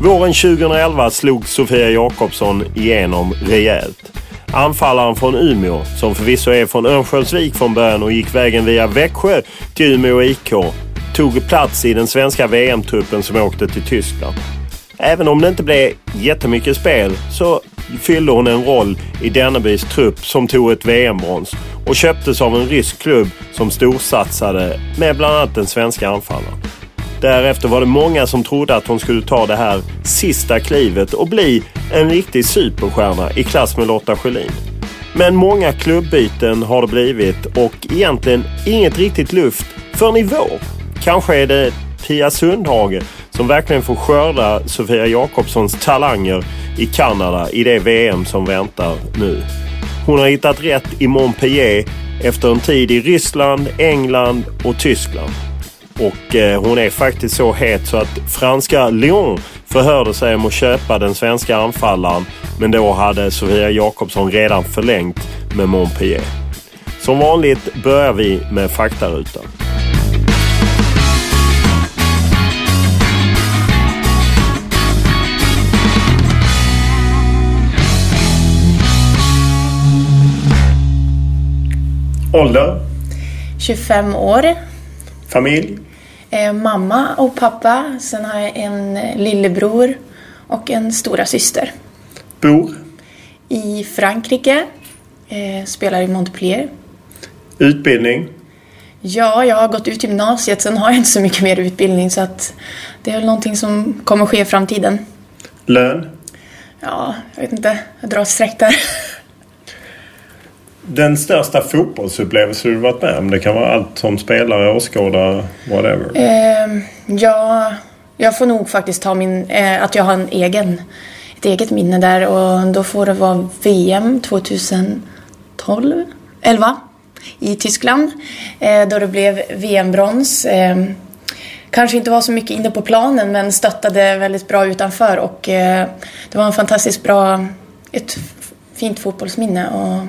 Våren 2011 slog Sofia Jakobsson igenom rejält. Anfallaren från Umeå, som förvisso är från Örnsköldsvik från början och gick vägen via Växjö till Umeå IK, tog plats i den svenska VM-truppen som åkte till Tyskland. Även om det inte blev jättemycket spel så fyllde hon en roll i Dennebys trupp som tog ett VM-brons och köptes av en rysk klubb som storsatsade med bland annat den svenska anfallaren. Därefter var det många som trodde att hon skulle ta det här sista klivet och bli en riktig superstjärna i klass med Lotta Schelin. Men många klubbyten har det blivit och egentligen inget riktigt luft förrän i vår. Kanske är det Pia Sundhage som verkligen får skörda Sofia Jakobssons talanger i Kanada i det VM som väntar nu. Hon har hittat rätt i Montpellier efter en tid i Ryssland, England och Tyskland. Och eh, hon är faktiskt så het så att franska Lyon förhörde sig om att köpa den svenska anfallaren. Men då hade Sofia Jakobsson redan förlängt med Montpellier. Som vanligt börjar vi med faktarutan. Ålder? 25 år. Familj? Eh, mamma och pappa. Sen har jag en eh, lillebror och en stora syster. Bor? I Frankrike. Eh, spelar i Montpellier. Utbildning? Ja, jag har gått ut gymnasiet. Sen har jag inte så mycket mer utbildning så att det är väl någonting som kommer ske i framtiden. Lön? Ja, jag vet inte. Jag drar ett streck där. Den största fotbollsupplevelse du varit med om? Det kan vara allt som spelare, åskådare, whatever. Eh, ja, jag får nog faktiskt ta min... Eh, att jag har en egen, ett eget minne där och då får det vara VM 2012, 11 i Tyskland. Eh, då det blev VM-brons. Eh, kanske inte var så mycket inne på planen men stöttade väldigt bra utanför och eh, det var en fantastiskt bra... Ett fint fotbollsminne. Och,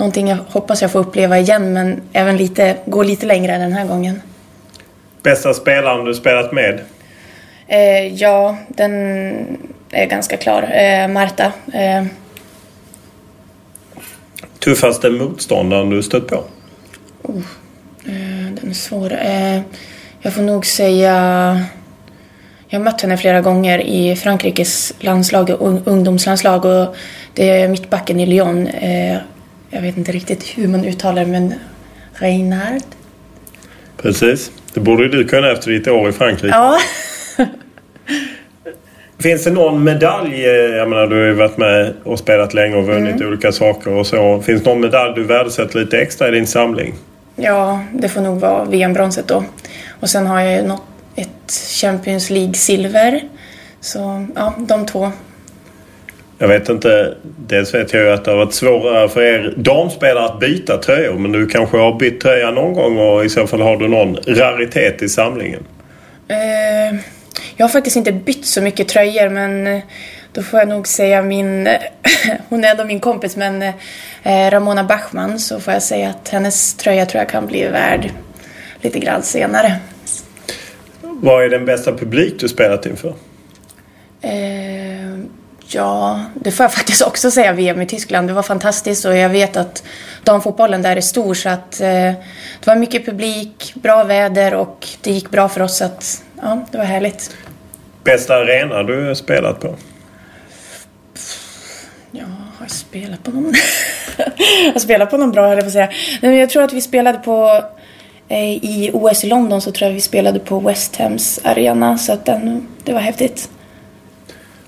någonting jag hoppas jag får uppleva igen men även lite, gå lite längre den här gången. Bästa spelaren du spelat med? Eh, ja, den är ganska klar. Eh, Marta. Eh. Tuffaste motståndaren du stött på? Oh, eh, den är svår. Eh, jag får nog säga... Jag har mött henne flera gånger i Frankrikes landslag och ungdomslandslag och det är mittbacken i Lyon. Jag vet inte riktigt hur man uttalar det, men Reinhard. Precis. Det borde du kunna efter ditt år i Frankrike. Ja. Finns det någon medalj? Jag menar du har ju varit med och spelat länge och vunnit mm. olika saker och så. Finns det någon medalj du värdesätter lite extra i din samling? Ja, det får nog vara VM-bronset då. Och sen har jag ju något, ett Champions League-silver Så ja, de två. Jag vet inte. Dels vet jag ju att det har varit svårare för er damspelare att byta tröjor. Men du kanske har bytt tröja någon gång och i så fall har du någon raritet i samlingen? Eh, jag har faktiskt inte bytt så mycket tröjor men eh, då får jag nog säga min, hon är ändå min kompis men eh, Ramona Bachmann så får jag säga att hennes tröja tror jag kan bli värd lite grann senare. Vad är den bästa publik du spelat inför? Eh, ja, det får jag faktiskt också säga VM i Tyskland. Det var fantastiskt och jag vet att damfotbollen där är stor så att eh, det var mycket publik, bra väder och det gick bra för oss att ja, det var härligt. Bästa arena du spelat på? Ja, har jag spelat på någon? jag har spelat på någon bra, höll jag säga. Nej, men jag tror att vi spelade på... Eh, I OS i London så tror jag vi spelade på West Hams arena, så att den, det var häftigt.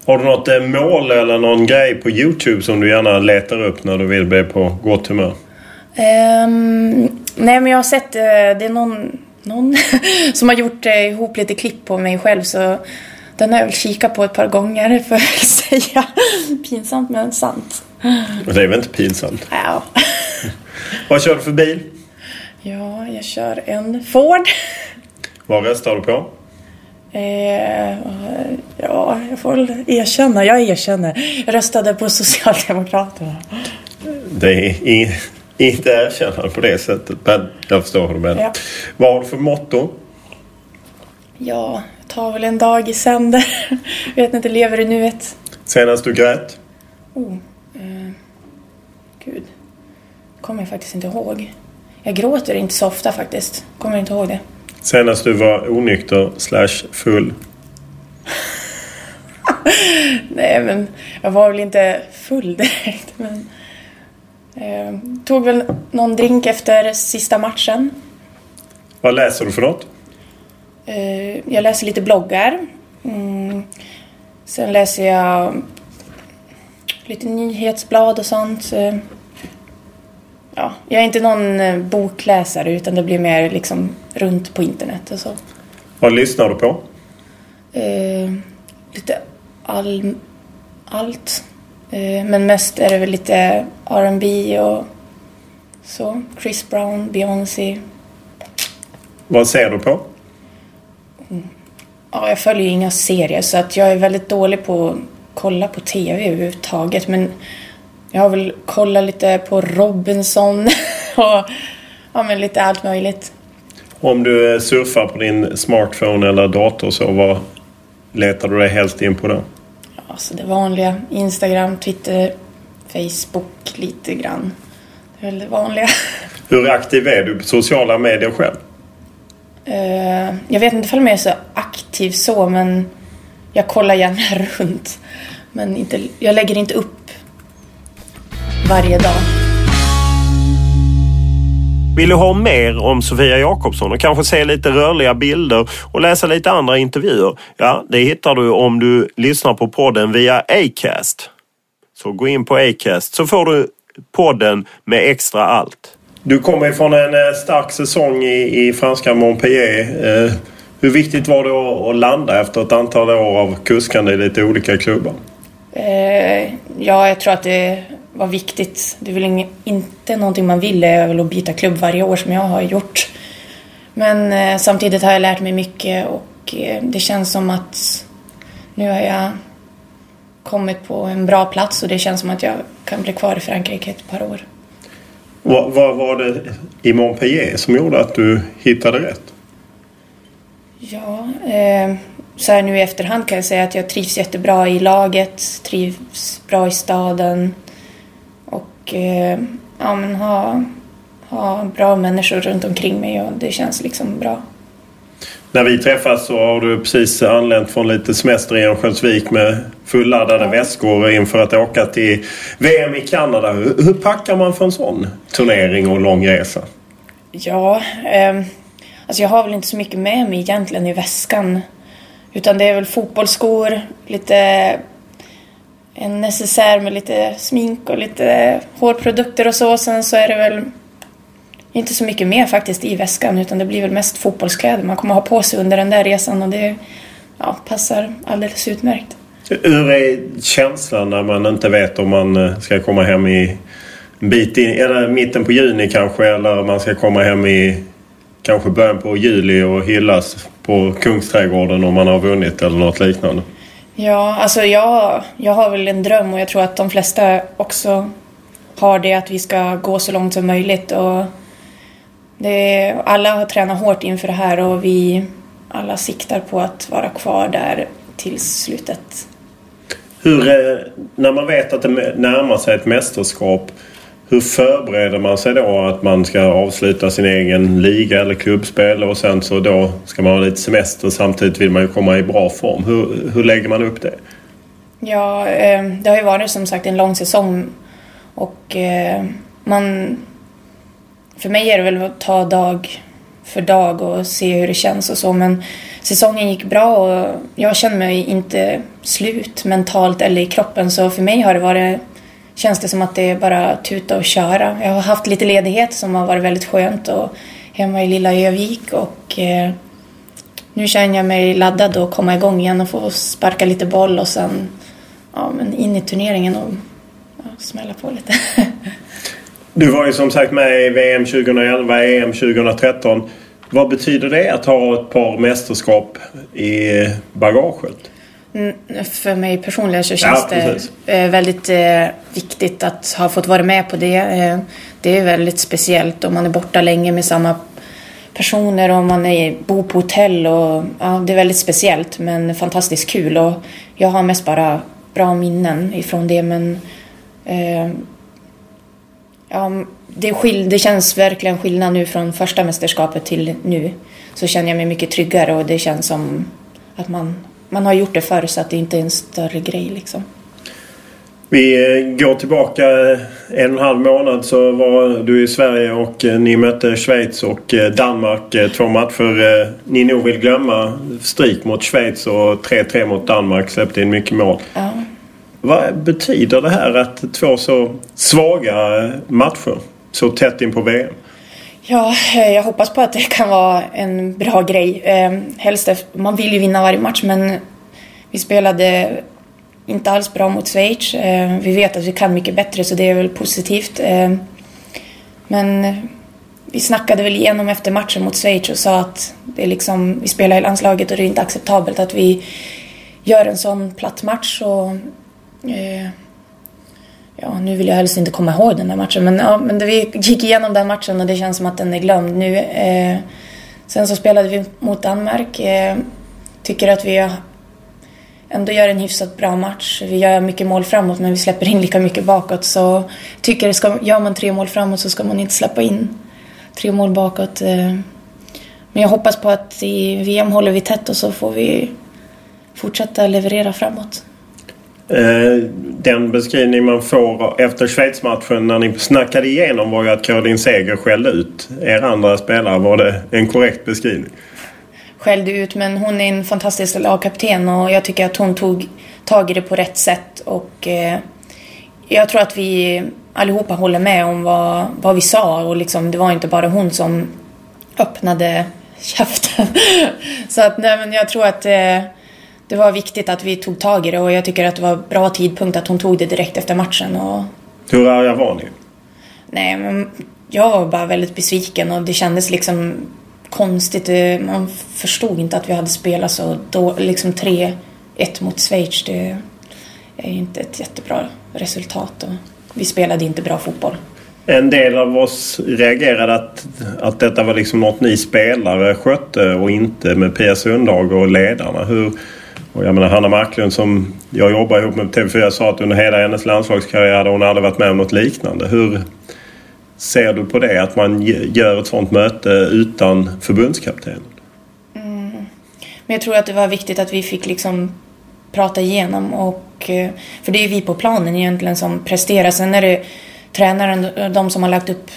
Har du något eh, mål eller någon grej på Youtube som du gärna letar upp när du vill bli på gott humör? Um, nej, men jag har sett... Uh, det är någon, någon som har gjort uh, ihop lite klipp på mig själv, så den har jag väl kikat på ett par gånger för att säga. Pinsamt men sant. Det är väl inte pinsamt? Ja. Vad kör du för bil? Ja, jag kör en Ford. Vad röstar du på? Eh, ja, jag får väl erkänna. Jag erkänner. Jag röstade på Socialdemokraterna. Det är in, inte erkännande på det sättet, men jag förstår hur du menar. Ja. Vad har du för motto? Ja, jag tar väl en dag i sänder. Vet inte, lever i nuet. Senast du grät? Oh, eh, gud. kommer jag faktiskt inte ihåg. Jag gråter inte så ofta faktiskt. Kommer inte ihåg det. Senast du var onykter slash full? Nej, men jag var väl inte full direkt. Men, eh, tog väl någon drink efter sista matchen. Vad läser du för något? Eh, jag läser lite bloggar. Mm. Sen läser jag lite nyhetsblad och sånt. Eh, ja, jag är inte någon eh, bokläsare utan det blir mer liksom runt på internet och så. Vad lyssnar du på? Eh, lite all, allt. Eh, men mest är det väl lite R&B och så. Chris Brown, Beyoncé. Vad ser du på? Ja, jag följer ju inga serier så att jag är väldigt dålig på att kolla på TV överhuvudtaget. Men jag har väl kollat lite på Robinson och ja, men lite allt möjligt. Om du surfar på din smartphone eller dator så vad letar du dig helst in på då? Alltså det vanliga. Instagram, Twitter, Facebook lite grann. Det är väl det vanliga. Hur aktiv är du på sociala medier själv? Eh, jag vet inte om jag är så aktiv så, men jag kollar gärna runt. Men inte, jag lägger inte upp varje dag. Vill du ha mer om Sofia Jakobsson och kanske se lite rörliga bilder och läsa lite andra intervjuer? Ja, det hittar du om du lyssnar på podden via Acast. Så gå in på Acast så får du podden med extra allt. Du kommer ifrån en eh, stark säsong i, i franska Montpellier. Eh, hur viktigt var det att, att landa efter ett antal år av kuskande i lite olika klubbar? Eh, ja, jag tror att det var viktigt. Det är väl ing- inte någonting man vill, är väl att byta klubb varje år som jag har gjort. Men eh, samtidigt har jag lärt mig mycket och eh, det känns som att nu har jag kommit på en bra plats och det känns som att jag kan bli kvar i Frankrike ett par år. Vad, vad var det i Montpellier som gjorde att du hittade rätt? Ja, eh, så här nu i efterhand kan jag säga att jag trivs jättebra i laget, trivs bra i staden ja, men ha, ha bra människor runt omkring mig och det känns liksom bra. När vi träffas så har du precis anlänt från lite semester i Örnsköldsvik med fulladdade väskor inför att åka till VM i Kanada. Hur, hur packar man för en sån turnering och lång resa? Ja, eh, alltså jag har väl inte så mycket med mig egentligen i väskan. Utan det är väl fotbollsskor, lite en necessär med lite smink och lite hårprodukter och så. Sen så är det väl inte så mycket mer faktiskt i väskan utan det blir väl mest fotbollskläder man kommer ha på sig under den där resan och det, ja, passar alldeles utmärkt. Hur är känslan när man inte vet om man eh, ska komma hem i en bit in, eller mitten på juni kanske eller man ska komma hem i kanske början på juli och hyllas på Kungsträdgården om man har vunnit eller något liknande? Ja, alltså jag, jag har väl en dröm och jag tror att de flesta också har det att vi ska gå så långt som möjligt. Och det, alla har tränat hårt inför det här och vi alla siktar på att vara kvar där till slutet. Hur, eh, när man vet att det närmar sig ett mästerskap hur förbereder man sig då att man ska avsluta sin egen liga eller klubbspel och sen så då ska man ha lite semester samtidigt vill man ju komma i bra form. Hur, hur lägger man upp det? Ja, eh, det har ju varit som sagt en lång säsong och eh, man... För mig är det väl att ta dag för dag och se hur det känns och så men säsongen gick bra och jag känner mig inte slut mentalt eller i kroppen så för mig har det varit känns det som att det är bara tuta och köra. Jag har haft lite ledighet som har varit väldigt skönt och hemma i lilla Övik och eh, nu känner jag mig laddad att komma igång igen och få sparka lite boll och sen ja, men in i turneringen och ja, smälla på lite. du var ju som sagt med i VM 2011, EM 2013. Vad betyder det att ha ett par mästerskap i bagaget? Mm, för mig personligen så känns ja, det eh, väldigt eh, viktigt att ha fått vara med på det. Eh, det är väldigt speciellt om man är borta länge med samma personer och man är, bor på hotell. Och, ja, det är väldigt speciellt men fantastiskt kul. Och jag har mest bara bra minnen ifrån det men eh, ja, det, skill det känns verkligen skillnad nu från första mästerskapet till nu. Så känner jag mig mycket tryggare och det känns som att man man har gjort det förr så att det inte är en större grej liksom. Vi eh, går tillbaka en och en halv månad så var du i Sverige och eh, ni mötte Schweiz och eh, Danmark. Två matcher ni nog vill glömma. Stryk mot Schweiz och 3-3 mot Danmark. Släppte in mycket mål. Ja. Vad betyder det här att två så svaga matcher så tätt in på VM? Ja, eh, jag hoppas på att det kan vara en bra grej. Eh, helst, man vill ju vinna varje match men vi spelade inte alls bra mot Schweiz. Eh, vi vet att vi kan mycket bättre så det är väl positivt. Ehm, men vi snackade väl igenom efter matchen mot Schweiz och sa att det är liksom, vi spelar i landslaget och det är inte acceptabelt att vi gör en sån platt match. Och, eh, ja, nu vill jag helst inte komma ihåg den där matchen, men, ja, men vi gick igenom den matchen och det känns som att den är glömd nu. Eh, sen så spelade vi mot Danmark. Eh, tycker att vi ändå gör en hyfsat bra match. Vi gör mycket mål framåt men vi släpper in lika mycket bakåt. Så tycker ska, gör man tre mål framåt så ska man inte släppa in tre mål bakåt. Eh, men jag hoppas på att i VM håller vi tätt och så får vi fortsätta leverera framåt. Eh, den beskrivning man får efter Schweiz-matchen när ni snackade igenom var ju att Caroline Seger skällde ut er andra spelare. Var det en korrekt beskrivning? Skällde ut, men hon är en fantastisk lagkapten och jag tycker att hon tog tag i det på rätt sätt. Och eh, jag tror att vi allihopa håller med om vad, vad vi sa och liksom, det var inte bara hon som öppnade käften. Så att, nej, men jag tror att eh, det var viktigt att vi tog tag i det och jag tycker att det var bra tidpunkt att hon tog det direkt efter matchen. Och... Hur arga var ni? Nej, men jag var bara väldigt besviken och det kändes liksom konstigt. Man förstod inte att vi hade spelat så då, liksom 3-1 mot Schweiz. Det är inte ett jättebra resultat och vi spelade inte bra fotboll. En del av oss reagerade att, att detta var liksom något ni spelare skötte och inte med Pia Sundhage och ledarna. Hur, och jag menar Hanna Marklund som jag jobbar ihop med på TV4 sa att under hela hennes landslagskarriär hade hon aldrig varit med om något liknande. Hur ser du på det? Att man gör ett sånt möte utan förbundskaptenen? Mm. Men jag tror att det var viktigt att vi fick liksom prata igenom och eh, för det är vi på planen egentligen som presterar. Sen är det tränaren, de som har lagt upp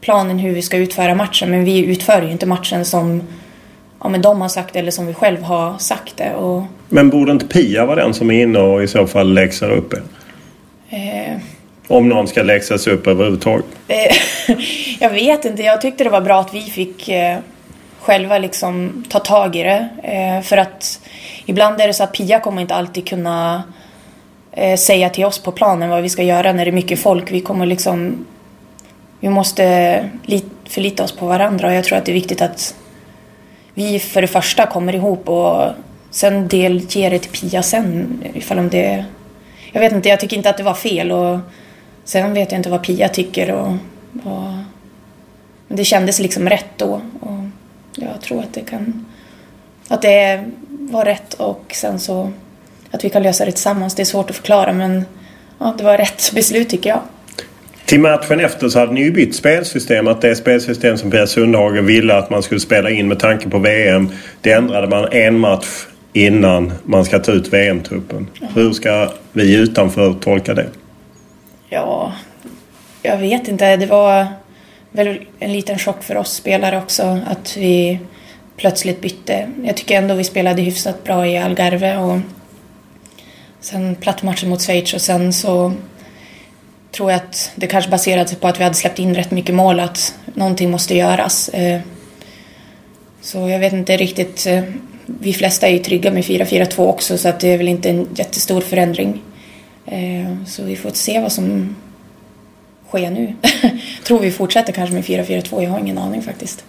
planen hur vi ska utföra matchen men vi utför ju inte matchen som ja, men de har sagt det eller som vi själv har sagt det. Och... Men borde inte Pia vara den som är inne och i så fall läxar upp er? Eh... Om någon ska läxas upp överhuvudtaget? Eh, jag vet inte. Jag tyckte det var bra att vi fick eh, själva liksom ta tag i det. Eh, för att ibland är det så att Pia kommer inte alltid kunna eh, säga till oss på planen vad vi ska göra när det är mycket folk. Vi kommer liksom... Vi måste förlita oss på varandra och jag tror att det är viktigt att vi för det första kommer ihop och sen delger det till Pia sen ifall om det... Jag vet inte, jag tycker inte att det var fel och sen vet jag inte vad Pia tycker och... och men det kändes liksom rätt då och jag tror att det kan... Att det var rätt och sen så att vi kan lösa det tillsammans. Det är svårt att förklara men ja, det var rätt beslut tycker jag. Till matchen efter så hade ni ju bytt spelsystem. Att det spelsystem som Pia Sundhage ville att man skulle spela in med tanke på VM. Det ändrade man en match innan man ska ta ut VM-truppen. Hur ska vi utanför tolka det? Ja, jag vet inte. Det var väl en liten chock för oss spelare också att vi plötsligt bytte. Jag tycker ändå vi spelade hyfsat bra i Algarve och sen plattmatchen mot Schweiz och sen så tror jag att det kanske baserade sig på att vi hade släppt in rätt mycket mål att någonting måste göras. Eh, så jag vet inte riktigt. Eh, vi flesta är ju trygga med 4-4-2 också så att det är väl inte en jättestor förändring. Eh, så vi får se vad som sker nu. Tror vi fortsätter kanske med 4-4-2. Jag har ingen aning faktiskt.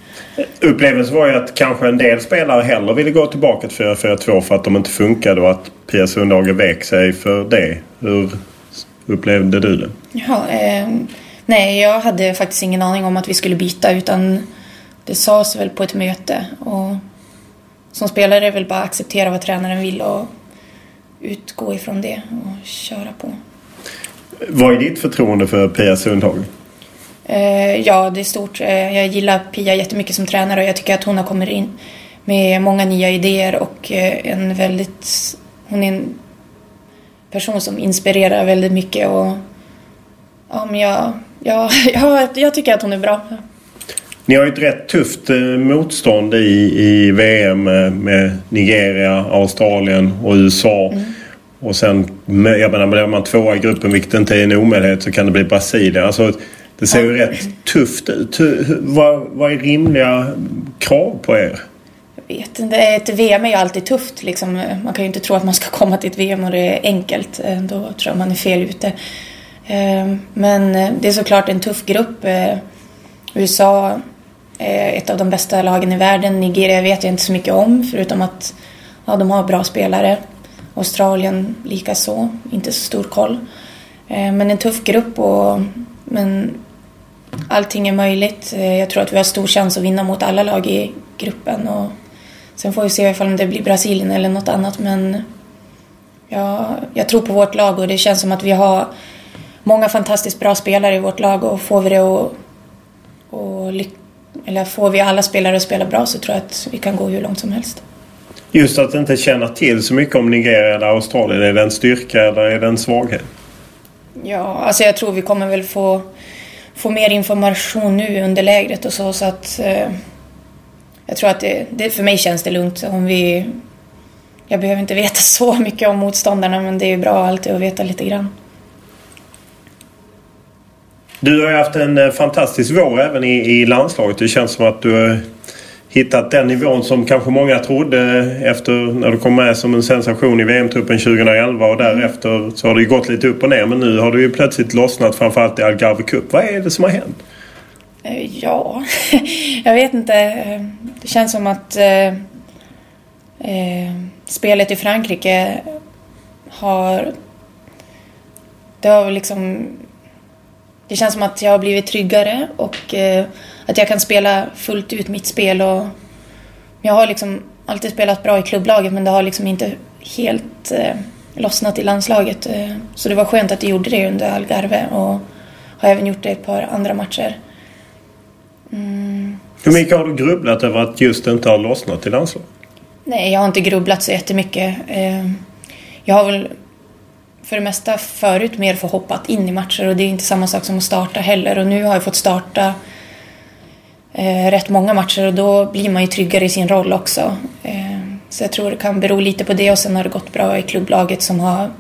Upplevelsen var ju att kanske en del spelare hellre ville gå tillbaka till 4-4-2 för att de inte funkade och att Pia Sundhage vek sig för det. Hur upplevde du det? Ja, eh, nej, jag hade faktiskt ingen aning om att vi skulle byta utan det sades väl på ett möte. Och som spelare är väl bara acceptera vad tränaren vill och utgå ifrån det och köra på. Vad är ditt förtroende för Pia Sundhage? Eh, ja, det är stort. Eh, jag gillar Pia jättemycket som tränare och jag tycker att hon har kommit in med många nya idéer och eh, en väldigt... Hon är en person som inspirerar väldigt mycket och ja, men jag, jag, jag, jag tycker att hon är bra. Ni har ju ett rätt tufft motstånd i, i VM med Nigeria, Australien och USA. Mm. Och sen, jag menar, blir man tvåa i gruppen, vilket inte är en omöjlighet, så kan det bli Brasilien. Alltså, det ser ju rätt tufft ut. Vad, vad är rimliga krav på er? Vet inte. Ett VM är ju alltid tufft. Liksom. Man kan ju inte tro att man ska komma till ett VM och det är enkelt. Eh, då tror jag man är fel ute. Eh, men eh, det är såklart en tuff grupp. USA är ett av de bästa lagen i världen. Nigeria vet jag inte så mycket om, förutom att ja, de har bra spelare. Australien likaså, inte så stor koll. Men en tuff grupp och men allting är möjligt. Jag tror att vi har stor chans att vinna mot alla lag i gruppen och sen får vi se ifall det blir Brasilien eller något annat men ja, jag tror på vårt lag och det känns som att vi har många fantastiskt bra spelare i vårt lag och får vi det att och, eller får vi alla spelare att spela bra så tror jag att vi kan gå hur långt som helst. Just att inte känna till så mycket om Nigeria eller Australien. Är det en styrka eller är det en svaghet? Ja, alltså jag tror vi kommer väl få, få mer information nu under lägret och så. så att eh, jag tror att det, det, för mig känns det lugnt. Om vi, jag behöver inte veta så mycket om motståndarna men det är bra alltid att veta lite grann. Du har ju haft en eh, fantastisk vår även i, i landslaget. Det känns som att du hittat den nivån som kanske många trodde efter när du kom med som en sensation i VM-truppen 2011 och därefter så har det ju gått lite upp och ner men nu har du ju plötsligt lossnat framförallt i Algarve Cup. Vad är det som har hänt? Eh, ja, jag vet inte. Eh, det känns som att eh, eh, spelet i Frankrike har... Det har liksom... Det känns som att jag har blivit tryggare och eh, att jag kan spela fullt ut mitt spel. Och jag har liksom alltid spelat bra i klubblaget men det har liksom inte helt eh, lossnat i landslaget. Eh, så det var skönt att jag gjorde det under Algarve och har även gjort det i ett par andra matcher. Mm. Hur mycket har du grubblat över att just det inte har lossnat i landslaget? Nej, jag har inte grubblat så jättemycket. Eh, jag har väl för det mesta förut mer få hoppat in i matcher och det är inte samma sak som att starta heller. Och nu har jag fått starta eh, rätt många matcher och då blir man ju tryggare i sin roll också. Eh, så jag tror det kan bero lite på det och sen har det gått bra i klubblaget som har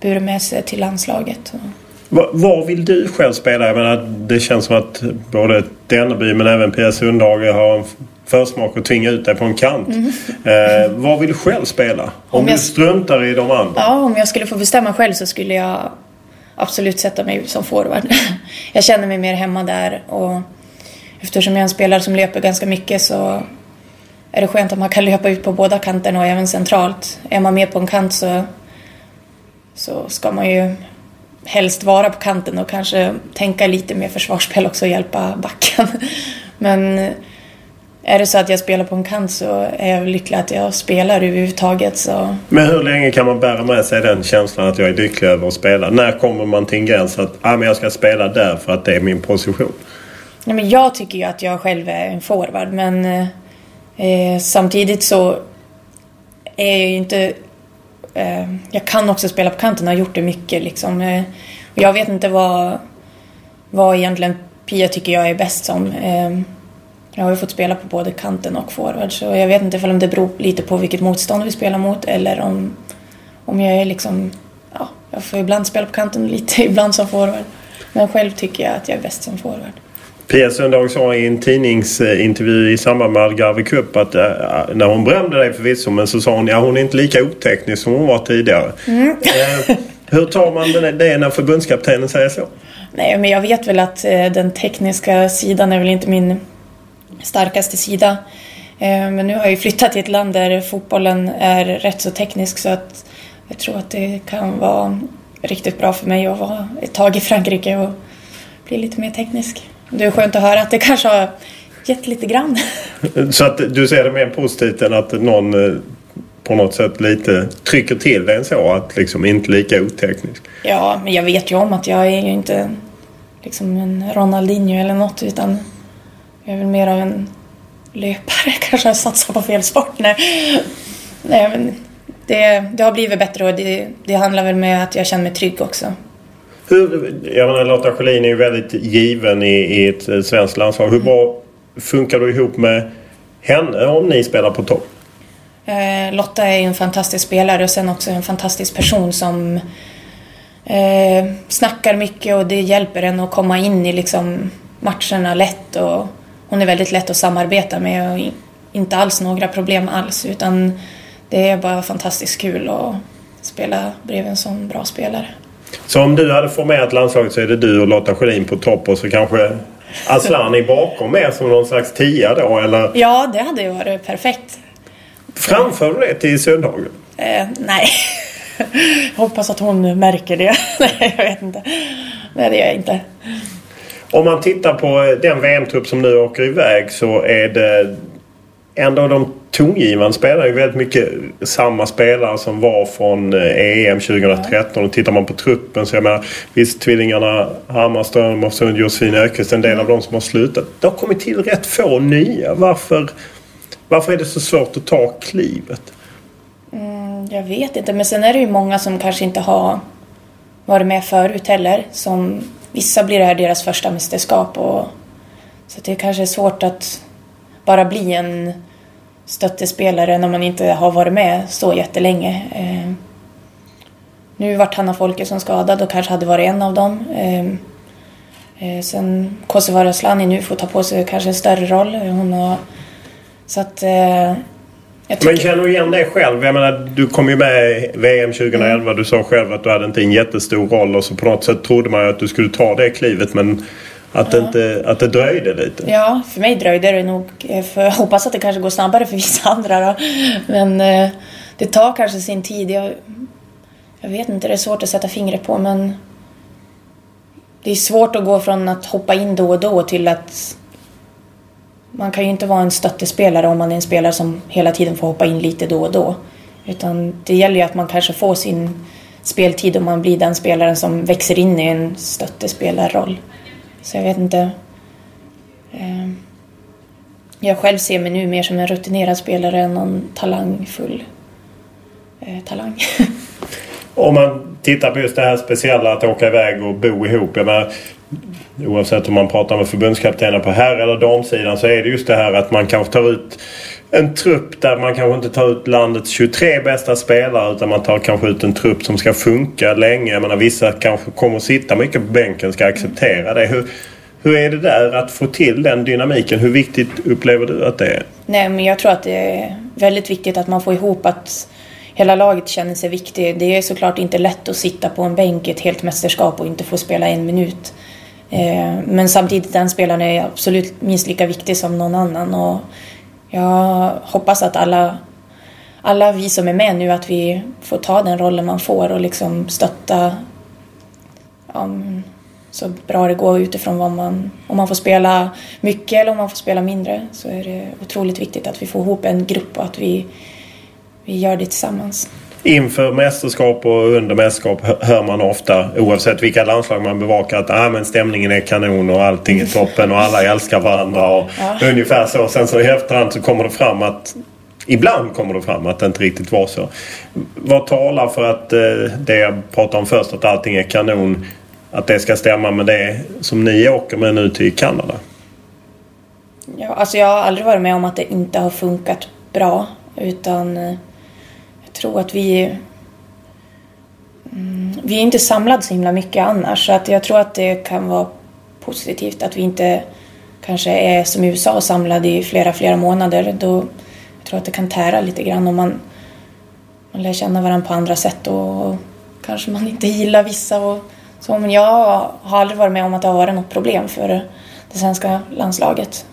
burit med sig till landslaget. Var vill du själv spela? Jag menar, det känns som att både Dennerby men även Pia Sundhage har försmak och tvinga ut dig på en kant. Mm. Eh, vad vill du själv spela? Om, om jag... du struntar i de andra? Ja, om jag skulle få bestämma själv så skulle jag absolut sätta mig som forward. jag känner mig mer hemma där och eftersom jag är en spelare som löper ganska mycket så är det skönt att man kan löpa ut på båda kanterna och även centralt. Är man med på en kant så, så ska man ju helst vara på kanten och kanske tänka lite mer försvarsspel också och hjälpa backen. Men är det så att jag spelar på en kant så är jag lycklig att jag spelar överhuvudtaget. Så... Men hur länge kan man bära med sig den känslan att jag är lycklig över att spela? När kommer man till en gräns att ah, men jag ska spela där för att det är min position? Nej, men jag tycker ju att jag själv är en forward men eh, samtidigt så är jag ju inte... Eh, jag kan också spela på kanten och har gjort det mycket liksom. Eh, och jag vet inte vad, vad egentligen Pia tycker jag är bäst som. Eh, jag har ju fått spela på både kanten och forward så jag vet inte om det beror lite på vilket motstånd vi spelar mot eller om, om jag är liksom... Ja, jag får ibland spela på kanten lite, ibland som forward. Men själv tycker jag att jag är bäst som forward. Pia Sundhag sa i en tidningsintervju i samband med Algarve Cup att äh, när hon berömde dig förvisso men så sa hon ja hon är inte lika oteknisk som hon var tidigare. Mm. Äh, hur tar man det när förbundskaptenen säger så? Nej men jag vet väl att äh, den tekniska sidan är väl inte min starkaste sida. Eh, men nu har jag ju flyttat till ett land där fotbollen är rätt så teknisk så att jag tror att det kan vara riktigt bra för mig att vara ett tag i Frankrike och bli lite mer teknisk. Det är skönt att höra att det kanske har gett lite grann. Så att du ser det mer positivt än att någon eh, på något sätt lite trycker till dig så att liksom inte lika oteknisk? Ja, men jag vet ju om att jag är ju inte liksom en Ronaldinho eller något utan jag är väl mer av en löpare, kanske jag satsar på fel sport. Nej, Nej men det, det har blivit bättre och det, det handlar väl med att jag känner mig trygg också. Hur, jag menar Lotta Schelin är ju väldigt given i, i ett eh, svenskt landslag. Hur bra funkar du ihop med henne om ni spelar på topp? Eh, Lotta är en fantastisk spelare och sen också en fantastisk person som eh, snackar mycket och det hjälper en att komma in i liksom matcherna lätt och hon är väldigt lätt att samarbeta med och inte alls några problem alls utan det är bara fantastiskt kul att spela bredvid en sån bra spelare. Så om du hade formerat landslaget så är det du och Lotta Schelin på topp och så kanske Aslani bakom er som någon slags tia då eller? Ja, det hade ju varit perfekt. Framför du det till Sundhagen? Eh, nej. jag hoppas att hon märker det. nej, jag vet inte. Nej, det gör jag inte. Om man tittar på den VM-trupp som nu åker iväg så är det ändå de tongivande spelarna är väldigt mycket samma spelare som var från eh, EM 2013. Och tittar man på truppen så jag menar visst tvillingarna Hammarström och Sund Josefin Öqvist en del av de som har slutat. Det har kommit till rätt få nya. Varför, varför är det så svårt att ta klivet? Mm, jag vet inte men sen är det ju många som kanske inte har varit med förut heller. Som vissa blir det här deras första mästerskap och så det kanske är svårt att bara bli en stöttespelare när man inte har varit med så jättelänge. Eh, nu vart Hanna Folkesson skadad och kanske hade varit en av dem. Eh, eh, sen Kosovare Asllani nu får ta på sig kanske en större roll. Hon har, så att eh, Tycker... Men känner du igen det själv? Jag menar, du kom ju med i VM 2011. Mm. Du sa själv att du hade inte en jättestor roll och så på något sätt trodde man ju att du skulle ta det klivet men att, det, inte, att det dröjde lite. Ja, för mig dröjde det nog. För jag hoppas att det kanske går snabbare för vissa andra då. Men eh, det tar kanske sin tid. Jag, jag vet inte, det är svårt att sätta fingret på men det är svårt att gå från att hoppa in då och då till att man kan ju inte vara en stöttespelare om man är en spelare som hela tiden får hoppa in lite då och då. Utan det gäller ju att man kanske får sin speltid och man blir den spelaren som växer in i en stöttespelarroll. Så jag vet inte. Ehm, jag själv ser mig nu mer som en rutinerad spelare än någon talangfull eh, talang. Om man tittar på just det här speciella att åka iväg och bo ihop. Jag menar, oavsett om man pratar med förbundskaptenen på herr eller damsidan så är det just det här att man kanske tar ut en trupp där man kanske inte tar ut landets 23 bästa spelare utan man tar kanske ut en trupp som ska funka länge. Jag menar vissa kanske kommer att sitta mycket på bänken ska acceptera det. Hur, Hur är det där att få till den dynamiken? Hur viktigt upplever du att det är? Nej, men jag tror att det är väldigt viktigt att man får ihop att hela laget känner sig viktig. Det är såklart inte lätt att sitta på en bänk i ett helt mästerskap och inte få spela en minut. Eh, men samtidigt, den spelaren är absolut minst lika viktig som någon annan. Och jag hoppas att alla, alla vi som är med nu, att vi får ta den rollen man får och liksom stötta um, så bra det går utifrån vad man... Om man får spela mycket eller om man får spela mindre så är det otroligt viktigt att vi får ihop en grupp och att vi, vi gör det tillsammans. Inför mästerskap och under mästerskap hör man ofta oavsett vilka landslag man bevakar att ah, men stämningen är kanon och allting är toppen och alla älskar varandra. Och ja. Ungefär så. Sen så i efterhand så kommer det fram att Ibland kommer det fram att det inte riktigt var så. Vad talar för att eh, det jag pratade om först att allting är kanon att det ska stämma med det som ni åker med nu till Kanada? Ja, alltså jag har aldrig varit med om att det inte har funkat bra utan eh, tror att vi mm, vi är inte samlade så himla mycket annars så att jag tror att det kan vara positivt att vi inte kanske är som i USA och samlade i flera, flera månader. Då, jag tror att det kan tära lite grann om man, man lär känna varandra på andra sätt och, och kanske man inte gillar vissa och så, men jag har aldrig varit med om att det har varit något problem för det svenska landslaget.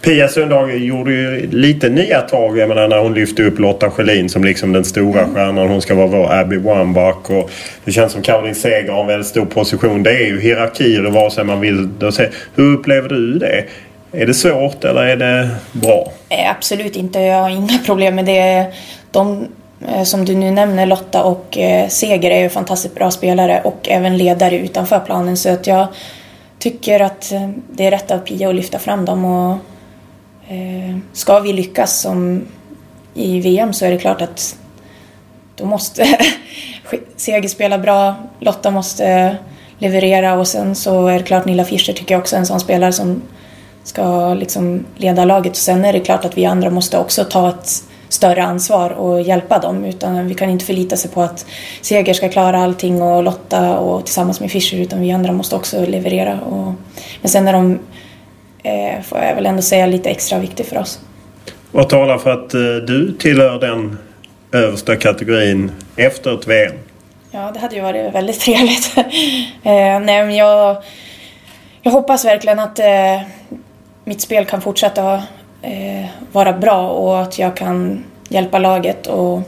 Pia Sundhage gjorde ju lite nya tag jag menar, när hon lyfte upp Lotta Schelin som liksom den stora mm. stjärnan. Hon ska vara vår Abby Wambach och det känns som Caroline Seger har en väldigt stor position. Det är ju hierarkier vare sig man vill. Hur upplever du det? Är det svårt eller är det bra? Absolut inte. Jag har inga problem med det. De Eh, som du nu nämner, Lotta och eh, Seger är ju fantastiskt bra spelare och även ledare utanför planen så att jag tycker att eh, det är rätt av Pia att lyfta fram dem och Eh, ska vi lyckas som i VM så är det klart att då måste Seger spela bra, Lotta måste leverera och sen så är det klart Nilla Fischer tycker jag också är en sån spelare som ska liksom leda laget och sen är det klart att vi andra måste också ta ett större ansvar och hjälpa dem utan vi kan inte förlita sig på att Seger ska klara allting och Lotta och tillsammans med Fischer utan vi andra måste också leverera. Och, men sen är de, eh, får jag väl ändå säga, lite extra viktig för oss. Vad talar för att eh, du tillhör den översta kategorin efter ett VM? Ja, det hade ju varit väldigt trevligt. eh, nej, jag, jag hoppas verkligen att eh, mitt spel kan fortsätta eh, vara bra och att jag kan hjälpa laget och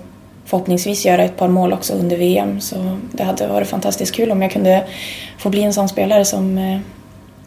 förhoppningsvis göra ett par mål också under VM. Så det hade varit fantastiskt kul om jag kunde få bli en sån spelare som eh,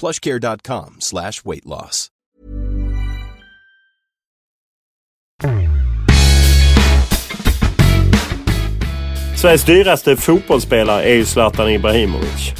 plushcare.com slash weight loss. Sveriges dyraste fotbollsspelare är ju Zlatan Ibrahimovic.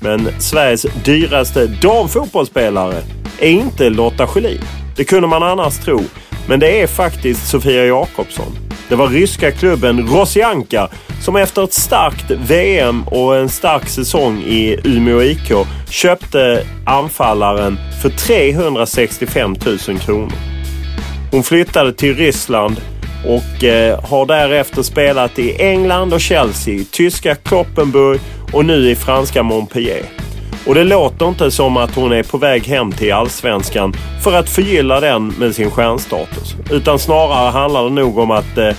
Men Sveriges dyraste damfotbollsspelare är inte Lotta Schelin. Det kunde man annars tro. Men det är faktiskt Sofia Jakobsson. Det var ryska klubben Rosianka som efter ett starkt VM och en stark säsong i Umeå IK köpte anfallaren för 365 000 kronor. Hon flyttade till Ryssland och eh, har därefter spelat i England och Chelsea, tyska Kloppenburg och nu i franska Montpellier. Och det låter inte som att hon är på väg hem till allsvenskan för att förgylla den med sin stjärnstatus. Utan snarare handlar det nog om att eh,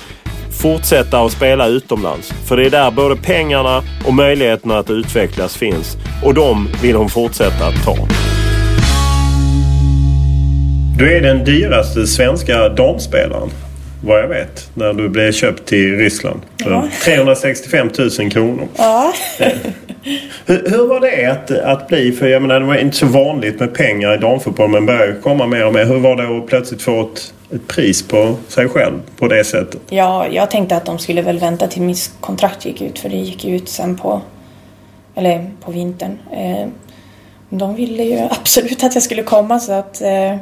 fortsätta att spela utomlands. För det är där både pengarna och möjligheterna att utvecklas finns. Och de vill hon fortsätta att ta. Du är den dyraste svenska damspelaren vad jag vet, när du blev köpt till Ryssland. Ja. 365 000 kronor. Ja hur, hur, var det att, att bli? För jag menar, det var inte så vanligt med pengar i damfotboll men börjar komma mer och mer. Hur var det att plötsligt få ett, ett pris på sig själv på det sättet? Ja, jag tänkte att de skulle väl vänta till mitt kontrakt gick ut för det gick ut sen på, eller på vintern. Eh, de ville ju absolut att jag skulle komma så att eh,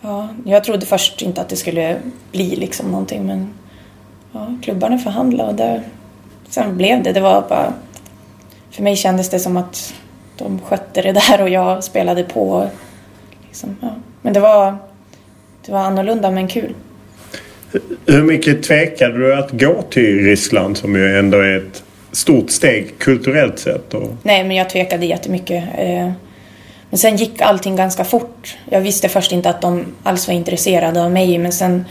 Ja, jag trodde först inte att det skulle bli liksom någonting men ja, klubbarna förhandlade och där, sen blev det. Det var bara... För mig kändes det som att de skötte det där och jag spelade på. Liksom, ja. Men det var, det var annorlunda men kul. Hur mycket tvekade du att gå till Ryssland som ju ändå är ett stort steg kulturellt sett? Och... Nej, men jag tvekade jättemycket. Eh, men sen gick allting ganska fort. Jag visste först inte att de alls var intresserade av mig men sen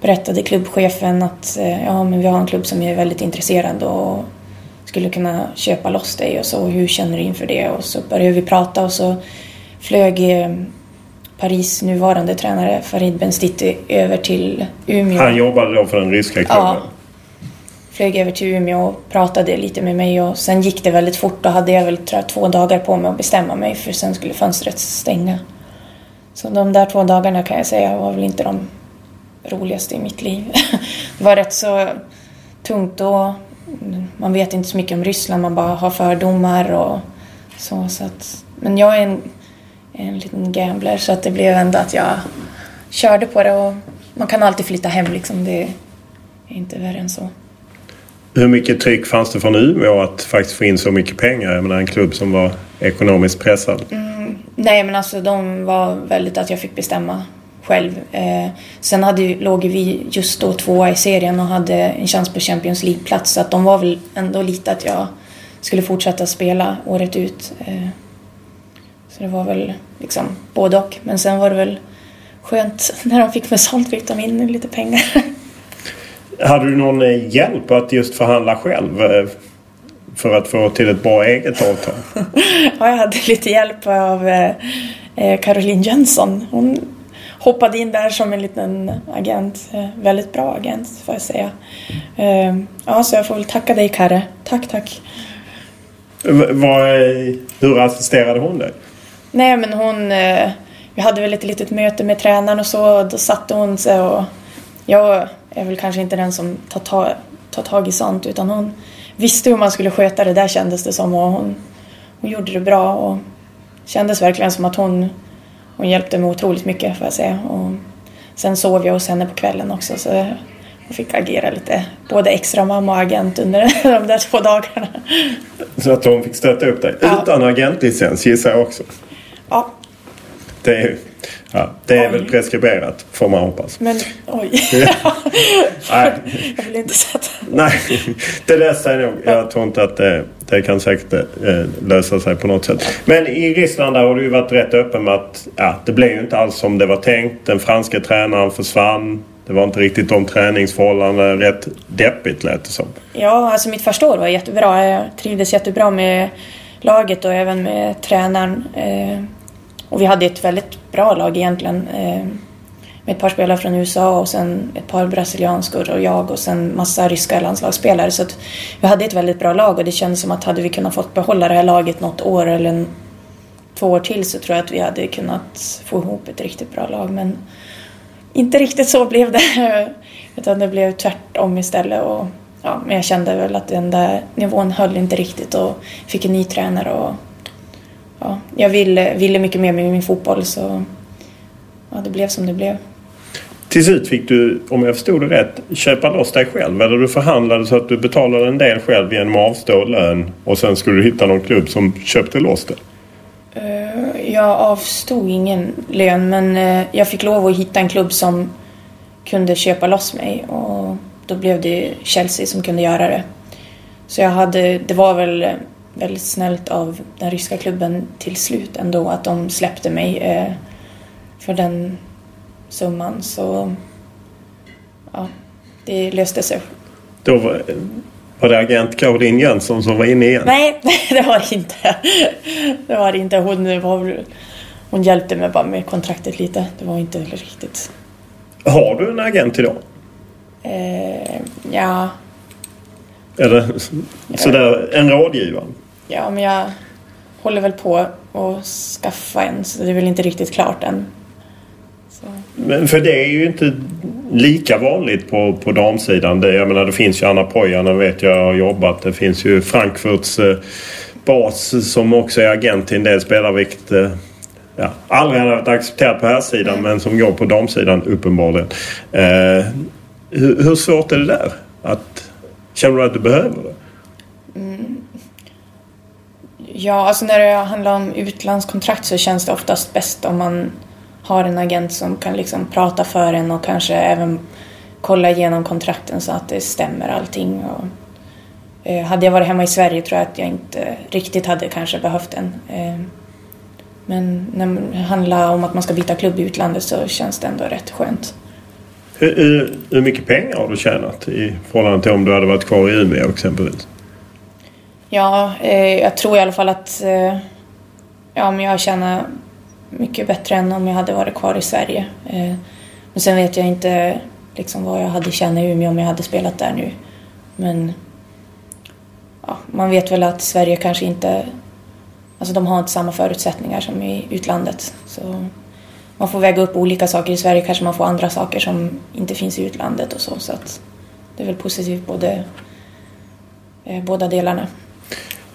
berättade klubbchefen att eh, ja, men vi har en klubb som är väldigt intresserad och skulle kunna köpa loss dig och så. Hur känner du inför det? Och så började vi prata och så flög eh, Paris nuvarande tränare Farid Benstiti över till Umeå. Han jobbade då för den ryska klubben? Ja, flög över till Umeå och pratade lite med mig och sen gick det väldigt fort. Då hade jag väl tror jag, två dagar på mig att bestämma mig för sen skulle fönstret stänga. Så de där två dagarna kan jag säga var väl inte de roligaste i mitt liv. Det var rätt så tungt då. Man vet inte så mycket om Ryssland, man bara har fördomar och så. så att, men jag är en, en liten gambler så att det blev ändå att jag körde på det och man kan alltid flytta hem liksom. Det är inte värre än så. Hur mycket tryck fanns det från Umeå att faktiskt få in så mycket pengar? Jag menar en klubb som var ekonomiskt pressad. Mm, nej men alltså de var väldigt att jag fick bestämma själv. Eh, sen hade, låg vi just då tvåa i serien och hade en chans på Champions League-plats så att de var väl ändå lite att jag skulle fortsätta spela året ut. Eh, så det var väl liksom både och. Men sen var det väl skönt när de fick mig sålt fick de in lite pengar. Hade du någon eh, hjälp att just förhandla själv? Eh, för att få till ett bra eget avtal? ja, jag hade lite hjälp av eh, Caroline Jönsson. Hon hoppade in där som en liten agent. Väldigt bra agent får jag säga. Ja, så jag får väl tacka dig Karre. Tack, tack. Var, hur assisterade hon dig? Nej, men hon... Vi hade väl ett litet möte med tränaren och så. Då satte hon sig och jag är väl kanske inte den som tar, ta, tar tag i sånt utan hon visste hur man skulle sköta det där kändes det som och hon, hon gjorde det bra och kändes verkligen som att hon, hon hjälpte mig otroligt mycket får jag säga. Och sen sov jag hos henne på kvällen också så jag fick agera lite både extra mamma och agent under de där två dagarna. Så att hon fick stötta upp dig? Ja. Utan agentlicens gissar jag också? Ja. Det är Ja, det är oj. väl preskriberat får man hoppas. Men oj. Nej. Jag vill inte sätta... Nej, det löser sig nog. Jag tror inte att det, det kan säkert eh, lösa sig på något sätt. Men i Ryssland där har du ju varit rätt öppen med att ja, det blev ju inte alls som det var tänkt. Den franska tränaren försvann. Det var inte riktigt de träningsförhållandena. Rätt deppigt lät det som. Ja, alltså mitt första år var jättebra. Jag trivdes jättebra med laget och även med tränaren. Eh, och vi hade ett väldigt bra lag egentligen. Eh, med ett par spelare från USA och sen ett par brasilianskor och jag och sen massa ryska landslagsspelare. Så att vi hade ett väldigt bra lag och det kändes som att hade vi kunnat få behålla det här laget något år eller en, två år till så tror jag att vi hade kunnat få ihop ett riktigt bra lag. Men inte riktigt så blev det. Utan det blev tvärtom istället. Och ja, men jag kände väl att den där nivån höll inte riktigt och fick en ny tränare och ja, jag ville, ville mycket mer med min fotboll så ja, det blev som det blev. Till slut fick du, om jag förstod det rätt, köpa loss dig själv. Eller du förhandlade så att du betalade en del själv genom att avstå lön och sen skulle du hitta någon klubb som köpte loss det. Eh, jag avstod ingen lön men eh, jag fick lov att hitta en klubb som kunde köpa loss mig och då blev det Chelsea som kunde göra det. Så jag hade, det var väl eh, väldigt snällt av den ryska klubben till slut ändå att de släppte mig för den summan så ja, det löste sig. Då var, var det agent Caroline Jönsson som var inne igen? Nej, det var det inte. Det var det inte. Hon, var, hon hjälpte mig bara med kontraktet lite. Det var inte riktigt. Har du en agent idag? Eh, ja. Eller sådär en rådgivare? Ja, men jag håller väl på att skaffa en så det är väl inte riktigt klart än. Men för det är ju inte lika vanligt på, på damsidan. Det, jag menar det finns ju Anna Pojanen vet jag har jobbat. Det finns ju Frankfurts eh, bas som också är agent till en del spelare vilket eh, ja, aldrig har varit accepterat på här sidan men som går på damsidan uppenbarligen. Eh, hur, hur, svårt är det där? Att, känner du att du behöver det? Mm. Ja, alltså när det handlar om utlandskontrakt så känns det oftast bäst om man har en agent som kan liksom prata för en och kanske även kolla igenom kontrakten så att det stämmer allting. Och, eh, hade jag varit hemma i Sverige tror jag att jag inte riktigt hade kanske behövt en. Eh, men när det handlar om att man ska byta klubb i utlandet så känns det ändå rätt skönt. Hur, hur, hur mycket pengar har du tjänat i förhållande till om du hade varit kvar i Umeå exempelvis? Ja, eh, jag tror i alla fall att eh, ja, men jag tjänar mycket bättre än om jag hade varit kvar i Sverige. Eh, men sen vet jag inte liksom vad jag hade tjänat i Umeå om jag hade spelat där nu. Men ja, man vet väl att Sverige kanske inte... Alltså de har inte samma förutsättningar som i utlandet. Så man får väga upp olika saker. I Sverige kanske man får andra saker som inte finns i utlandet och så. Så att det är väl positivt både, eh, båda delarna.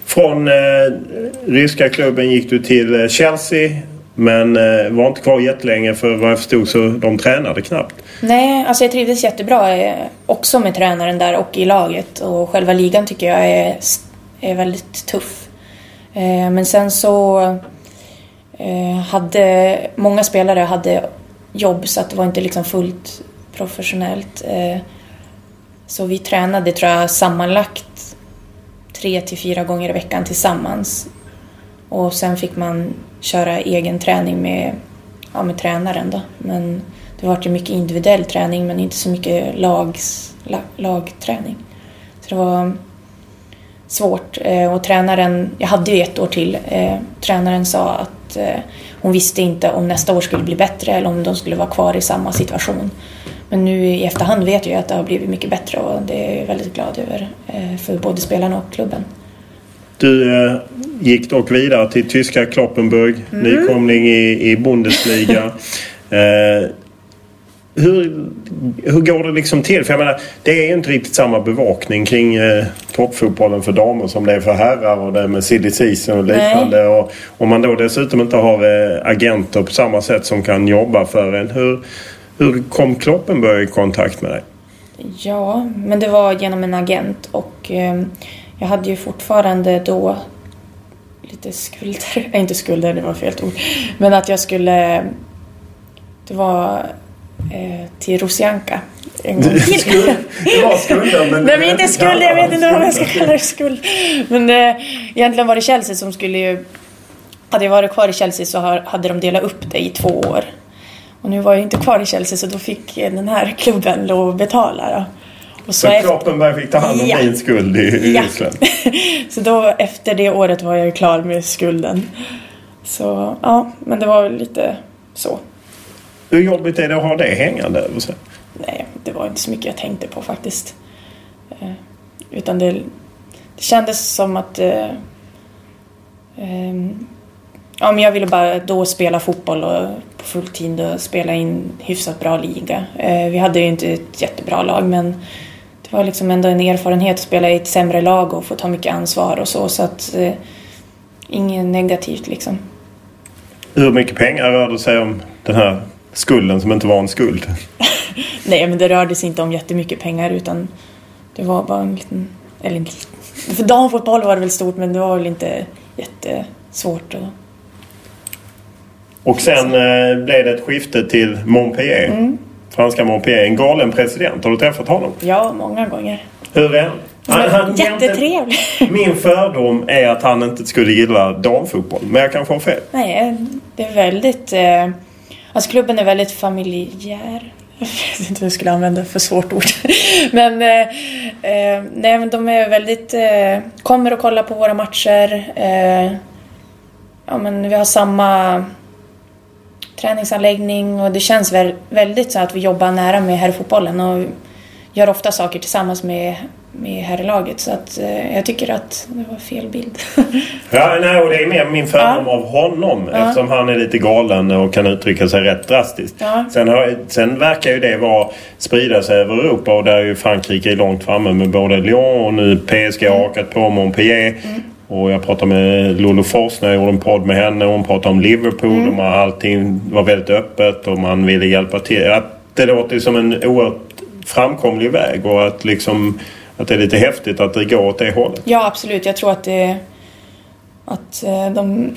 Från eh, ryska klubben gick du till eh, Chelsea men eh, var inte kvar jättelänge för vad jag förstod så de tränade knappt. Nej, alltså jag trivdes jättebra eh, också med tränaren där och i laget. Och själva ligan tycker jag är, är väldigt tuff. Eh, men sen så eh, hade många spelare hade jobb så att det var inte liksom fullt professionellt. Eh, så vi tränade tror jag sammanlagt tre till fyra gånger i veckan tillsammans. Och sen fick man köra egen träning med, ja, med tränaren då. Men det var ju mycket individuell träning men inte så mycket lags, lag, lagträning. Så det var svårt. Eh, och tränaren, jag hade ju ett år till, eh, tränaren sa att eh, hon visste inte om nästa år skulle bli bättre eller om de skulle vara kvar i samma situation. Men nu i efterhand vet jag att det har blivit mycket bättre och det är jag väldigt glad över för både spelarna och klubben. Du eh, gick dock vidare till tyska Kloppenburg, mm. nykomling i, i Bundesliga. eh, hur, hur går det liksom till? För jag menar, det är ju inte riktigt samma bevakning kring eh, toppfotbollen för damer som det är för herrar och det är med silly season och liknande. Och om man då dessutom inte har eh, agenter på samma sätt som kan jobba för en. Hur, hur kom Kloppenburg i kontakt med dig? Ja, men det var genom en agent och eh, jag hade ju fortfarande då lite skulder, inte skulder, det var fel ord, men att jag skulle, det var eh, till Rosianka en gång till. det var skulder men... Nej men inte skulder, jag vet inte vad jag ska kalla det skuld. Men eh, egentligen var det Chelsea som skulle ju, hade jag varit kvar i Chelsea så hade de delat upp det i två år. Och nu var jag inte kvar i Chelsea så då fick den här klubben lov att betala. Då. Och så, så efter... Kloppenberg fick ta hand om ja. din skuld i, i ja. Ryssland? så då efter det året var jag klar med skulden. Så ja, men det var lite så. Hur jobbigt är det att ha det hängande över sig? Nej, det var inte så mycket jag tänkte på faktiskt. Eh, utan det, det kändes som att eh, eh, ja, men jag ville bara då spela fotboll och på fulltid och spela in hyfsat bra liga. Eh, vi hade ju inte ett jättebra lag men det var liksom ändå en erfarenhet att spela i ett sämre lag och få ta mycket ansvar och så. Så att eh, inget negativt liksom. Hur mycket pengar rör det sig om den här skulden som inte var en skuld? Nej, men det rörde sig inte om jättemycket pengar utan det var bara en liten... Eller inte, för damfotboll var det väl stort men det var väl inte jättesvårt. Och, Och sen eh, blev det ett skifte till Montpellier. Mm. Franska Montpellier. En galen president. Har du träffat honom? ja, många gånger. Hur är han? Han- han- Jättetrevlig. Min fördom är att han inte skulle gilla damfotboll. Men jag kanske har fel. Nej, det är väldigt... Eh, alltså klubben är väldigt familjär. Jag vet inte vad jag skulle använda för svårt ord. Men, eh, eh, nej, men de är väldigt... Eh, kommer och kollar på våra matcher. Eh, ja, men vi har samma träningsanläggning och det känns väl, väldigt så att vi jobbar nära med herrfotbollen och gör ofta saker tillsammans med, med herrlaget. Så att, eh, jag tycker att det var fel bild. Ja, nej, och det är mer min fördom Ja. av honom Ja. eftersom han är lite galen och kan uttrycka sig rätt drastiskt. Ja. Sen, har, sen verkar ju det vara sprida sig över Europa och där är ju Frankrike långt framme med både Lyon och nu PSG har hakat på Montpellier. Och jag pratade med Lolo Fors när jag gjorde en podd med henne. Hon pratade om Liverpool och man, allting var väldigt öppet och man ville hjälpa till. Att det låter som en oerhört framkomlig väg och att liksom att det är lite häftigt att det går åt det hållet. Ja, absolut. Jag tror att det... Att eh, de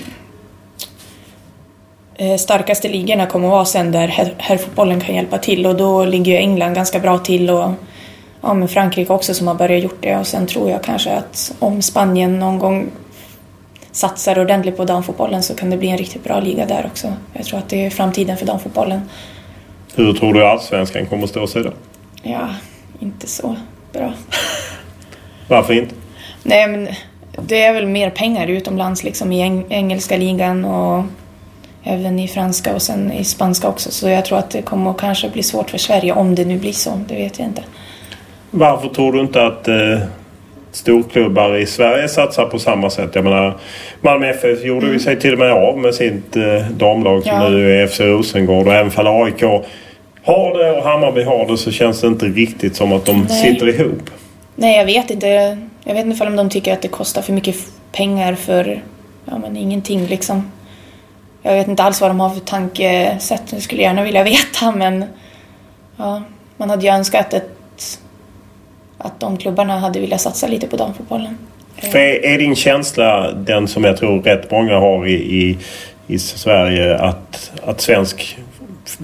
eh, starkaste ligorna kommer att vara sen där herr- herrfotbollen kan hjälpa till och då ligger ju England ganska bra till och ja, men Frankrike också som har börjat gjort det och sen tror jag kanske att om Spanien någon gång satsar ordentligt på damfotbollen så kan det bli en riktigt bra liga där också. Jag tror att det är framtiden för damfotbollen. Hur tror du allsvenskan kommer att stå sig då? Ja, inte så bra. Varför inte? Nej, men det är väl mer pengar utomlands liksom i eng- engelska ligan och även i franska och sen i spanska också. Så jag tror att det kommer att kanske bli svårt för Sverige om det nu blir så. Det vet jag inte. Varför tror du inte att eh, storklubbar i Sverige satsar på samma sätt? Jag menar, Malmö FF gjorde ju sig till och med av med sitt eh, damlag som Ja. nu är FC Rosengård. Och även fall AIK har det och Hammarby har det så känns det inte riktigt som att de Nej. sitter ihop. Nej, jag vet inte. Jag vet inte om de tycker att det kostar för mycket pengar för ja, men ingenting liksom. Jag vet inte alls vad de har för tankesätt. Jag skulle gärna vilja veta men ja, man hade ju önskat ett, att de klubbarna hade velat satsa lite på damfotbollen. För är, din känsla den som jag tror rätt många har i, i, i Sverige att, att svensk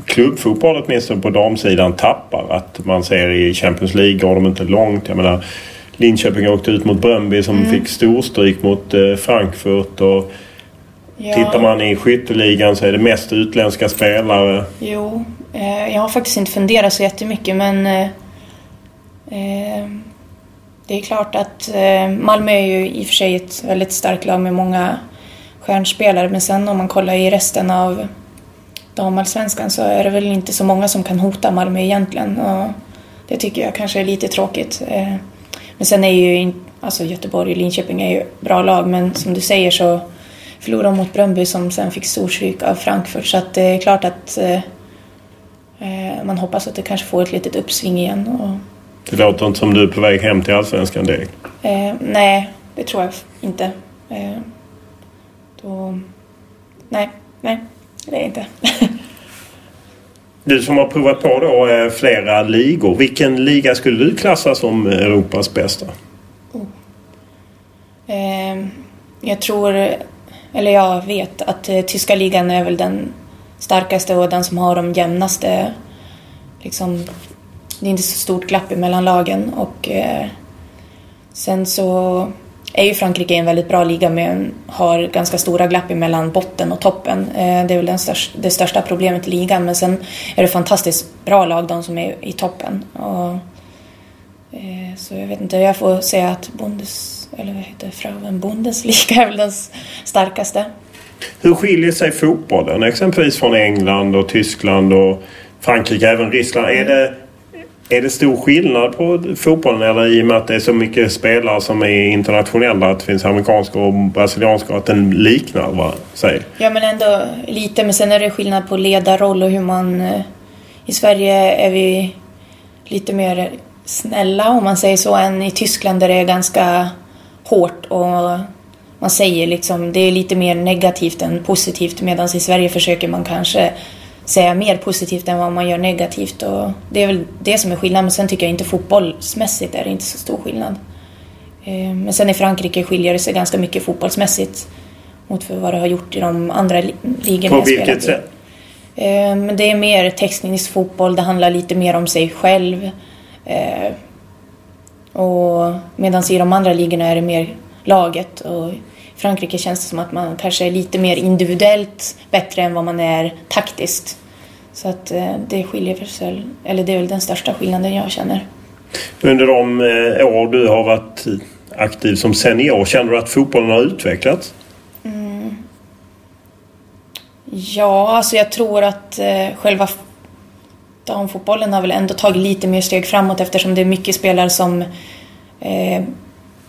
klubbfotboll åtminstone på damsidan tappar? Att man ser i Champions League går de inte långt. Jag menar, Linköping åkte ut mot Bröndby som fick storstryk mot eh, Frankfurt. Och Ja. Tittar man i skytteligan så är det mest utländska spelare. Jo, eh, jag har faktiskt inte funderat så jättemycket men eh, Ehm, det är klart att eh, Malmö är ju i och för sig ett väldigt starkt lag med många stjärnspelare men sen om man kollar i resten av damallsvenskan så är det väl inte så många som kan hota Malmö egentligen och det tycker jag kanske är lite tråkigt. Eh, men sen är ju in, alltså Göteborg och Linköping är ju bra lag men som du säger så förlorade de mot Bröndby som sen fick storstryk av Frankfurt. Så att det är klart att eh, eh man hoppas att det kanske får ett litet uppsving igen. Och, det låter inte som du är på väg hem till Allsvenskan direkt. eh, nej, det tror jag inte. Eh, då, nej, nej, det är det inte. Du som har provat på då eh, flera ligor. Vilken liga skulle du klassa som Europas bästa? Eh, jag tror, eller jag vet att eh, tyska ligan är väl den starkaste och den som har de jämnaste, liksom, det är inte så stort glapp mellan lagen och eh, sen så är ju Frankrike en väldigt bra liga men har ganska stora glapp mellan botten och toppen. Eh, det är väl den största, det största problemet i ligan men sen är det fantastiskt bra lag de som är i toppen. Och, Eh, Så jag vet inte, jag får säga att Bundes, eller vad heter Frauen Bundesliga är väl den starkaste. Hur skiljer sig fotbollen exempelvis från England och Tyskland och Frankrike, även Ryssland? Är det, är det stor skillnad på fotbollen eller i och med att det är så mycket spelare som är internationella, att det finns amerikanska och brasilianska, att den liknar vad säger? Ja men ändå lite, men sen är det skillnad på ledarroll och hur man... Eh, I Sverige är vi lite mer snälla om man säger så än i Tyskland där det är ganska hårt och man säger liksom det är lite mer negativt än positivt medan i Sverige försöker man kanske säga mer positivt än vad man gör negativt och det är väl det som är skillnaden men sen tycker jag inte fotbollsmässigt är det inte så stor skillnad. Eh, men sen i Frankrike skiljer det sig ganska mycket fotbollsmässigt mot vad det har gjort i de andra ligorna På vilket sätt? Eh, men det är mer teknisk fotboll, det handlar lite mer om sig själv. Eh, och medan i de andra ligorna är det mer laget. Och Frankrike känns det som att man kanske är lite mer individuellt bättre än vad man är taktiskt. Så att det skiljer sig, eller det är väl den största skillnaden jag känner. Under de år du har varit aktiv som senior, känner du att fotbollen har utvecklats? Mm. Ja, alltså jag tror att eh, själva damfotbollen har väl ändå tagit lite mer steg framåt eftersom det är mycket spelare som eh,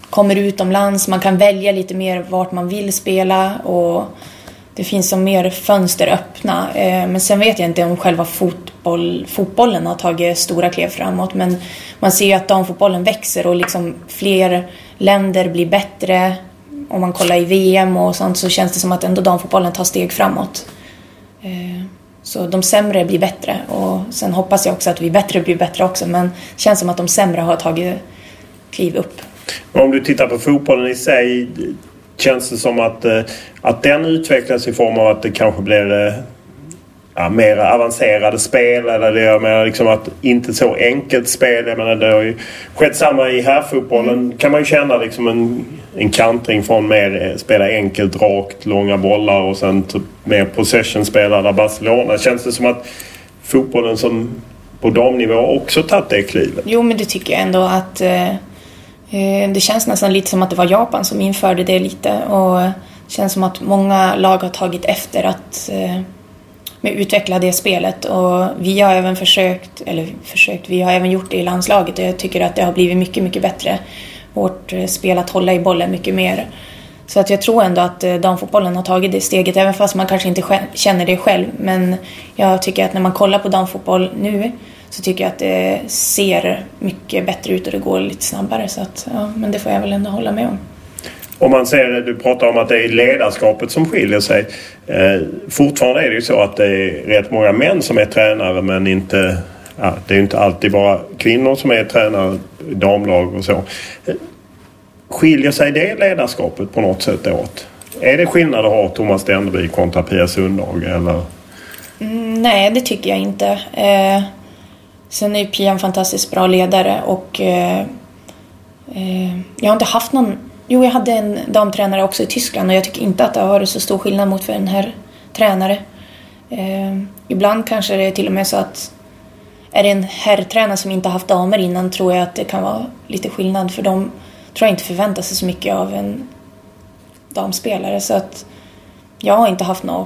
kommer utomlands. Man kan välja lite mer vart man vill spela och det finns som mer fönster öppna. Eh, men sen vet jag inte om själva fotboll, fotbollen har tagit stora kliv framåt. Men man ser ju att damfotbollen växer och liksom fler länder blir bättre. Om man kollar i VM och sånt så känns det som att ändå damfotbollen tar steg framåt. Eh, så de sämre blir bättre och sen hoppas jag också att vi bättre blir bättre också men det känns som att de sämre har tagit kliv upp. Om du tittar på fotbollen i sig känns det som att, eh, att den utvecklas i form av att det kanske blir ja, mer avancerade spel. Eller det, jag menar liksom att inte så enkelt spel. Jag menar, det har ju skett samma i herrfotbollen. Mm. kan man ju känna liksom en, en kantring från mer eh, spela enkelt, rakt, långa bollar och sen typ mer possession-spel där Barcelona. Känns det som att fotbollen som på damnivå också tagit det klivet? Jo, men det tycker jag ändå att eh, eh, Eh, det känns nästan lite som att det var Japan som införde det lite och det känns som att många lag har tagit efter att eh, med utveckla det spelet och vi har även försökt, eller försökt, vi har även gjort det i landslaget och jag tycker att det har blivit mycket, mycket bättre. Vårt eh, spel att hålla i bollen mycket mer. Så att jag tror ändå att damfotbollen har tagit det steget, även fast man kanske inte känner det själv. Men jag tycker att när man kollar på damfotboll nu så tycker jag att det ser mycket bättre ut och det går lite snabbare. Så att, ja, men det får jag väl ändå hålla med om. Om man ser, du pratar om att det är ledarskapet som skiljer sig. Eh, fortfarande är det ju så att det är rätt många män som är tränare men inte... Ja, det är inte alltid bara kvinnor som är tränare, damlag och så. Skiljer sig det ledarskapet på något sätt åt? Är det skillnad att ha Thomas Denderby kontra Pia Sundhage eller? Mm, nej, det tycker jag inte. Eh, sen är Pia en fantastiskt bra ledare och eh, eh, jag har inte haft någon Jo, jag hade en damtränare också i Tyskland och jag tycker inte att det har varit så stor skillnad mot för en här tränare. Eh, ibland kanske det är till och med så att är det en herrtränare som inte haft damer innan tror jag att det kan vara lite skillnad för de tror jag inte förväntar sig så mycket av en damspelare så att jag har inte haft någon,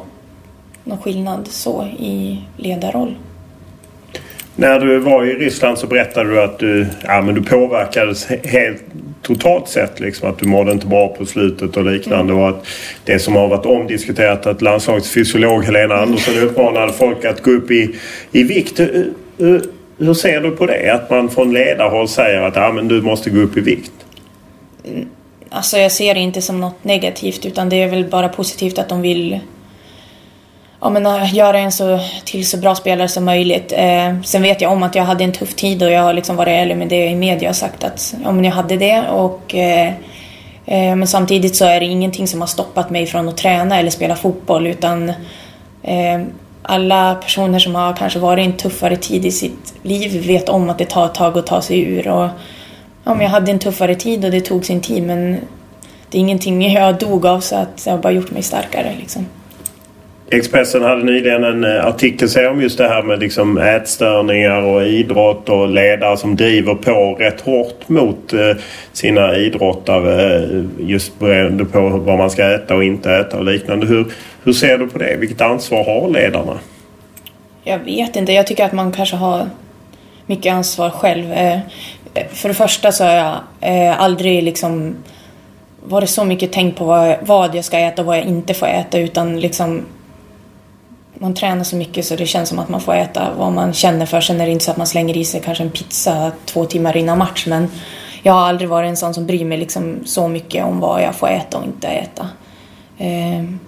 någon skillnad så i ledarroll. När du var i Ryssland så berättade du att du, ja, men du påverkades helt totalt sett. Liksom, att du mådde inte bra på slutet och liknande. Mm. Och att det som har varit omdiskuterat att landslagets fysiolog Helena Andersson uppmanade folk att gå upp i, i vikt. Hur, hur, ser du på det? Att man från ledarhåll säger att ja, men du måste gå upp i vikt? Mm, alltså jag ser det inte som något negativt utan det är väl bara positivt att de vill ja, men, eh, göra en så, till så bra spelare som möjligt. Eh, sen vet jag om att jag hade en tuff tid och jag har liksom varit ärlig med det i media och sagt att ja, men jag hade det. Och, eh, eh, men samtidigt så är det ingenting som har stoppat mig från att träna eller spela fotboll utan eh, alla personer som har kanske varit i en tuffare tid i sitt liv vet om att det tar ett tag att ta sig ur. Och, ja, men jag hade en tuffare tid och det tog sin tid men det är ingenting jag dog av så att det har bara gjort mig starkare. Liksom. Expressen hade nyligen en eh, artikel om just det här med liksom ätstörningar och idrott och ledare som driver på rätt hårt mot eh, sina idrottare eh, just beroende på vad man ska äta och inte äta och liknande. Hur, hur ser du på det? Vilket ansvar har ledarna? Jag vet inte. Jag tycker att man kanske har mycket ansvar själv. För det första så har jag aldrig liksom varit så mycket tänkt på vad jag ska äta och vad jag inte får äta utan liksom man tränar så mycket så det känns som att man får äta vad man känner för. Sen är det inte så att man slänger i sig kanske en pizza två timmar innan match men jag har aldrig varit en sån som bryr mig liksom så mycket om vad jag får äta och inte äta. Ehm,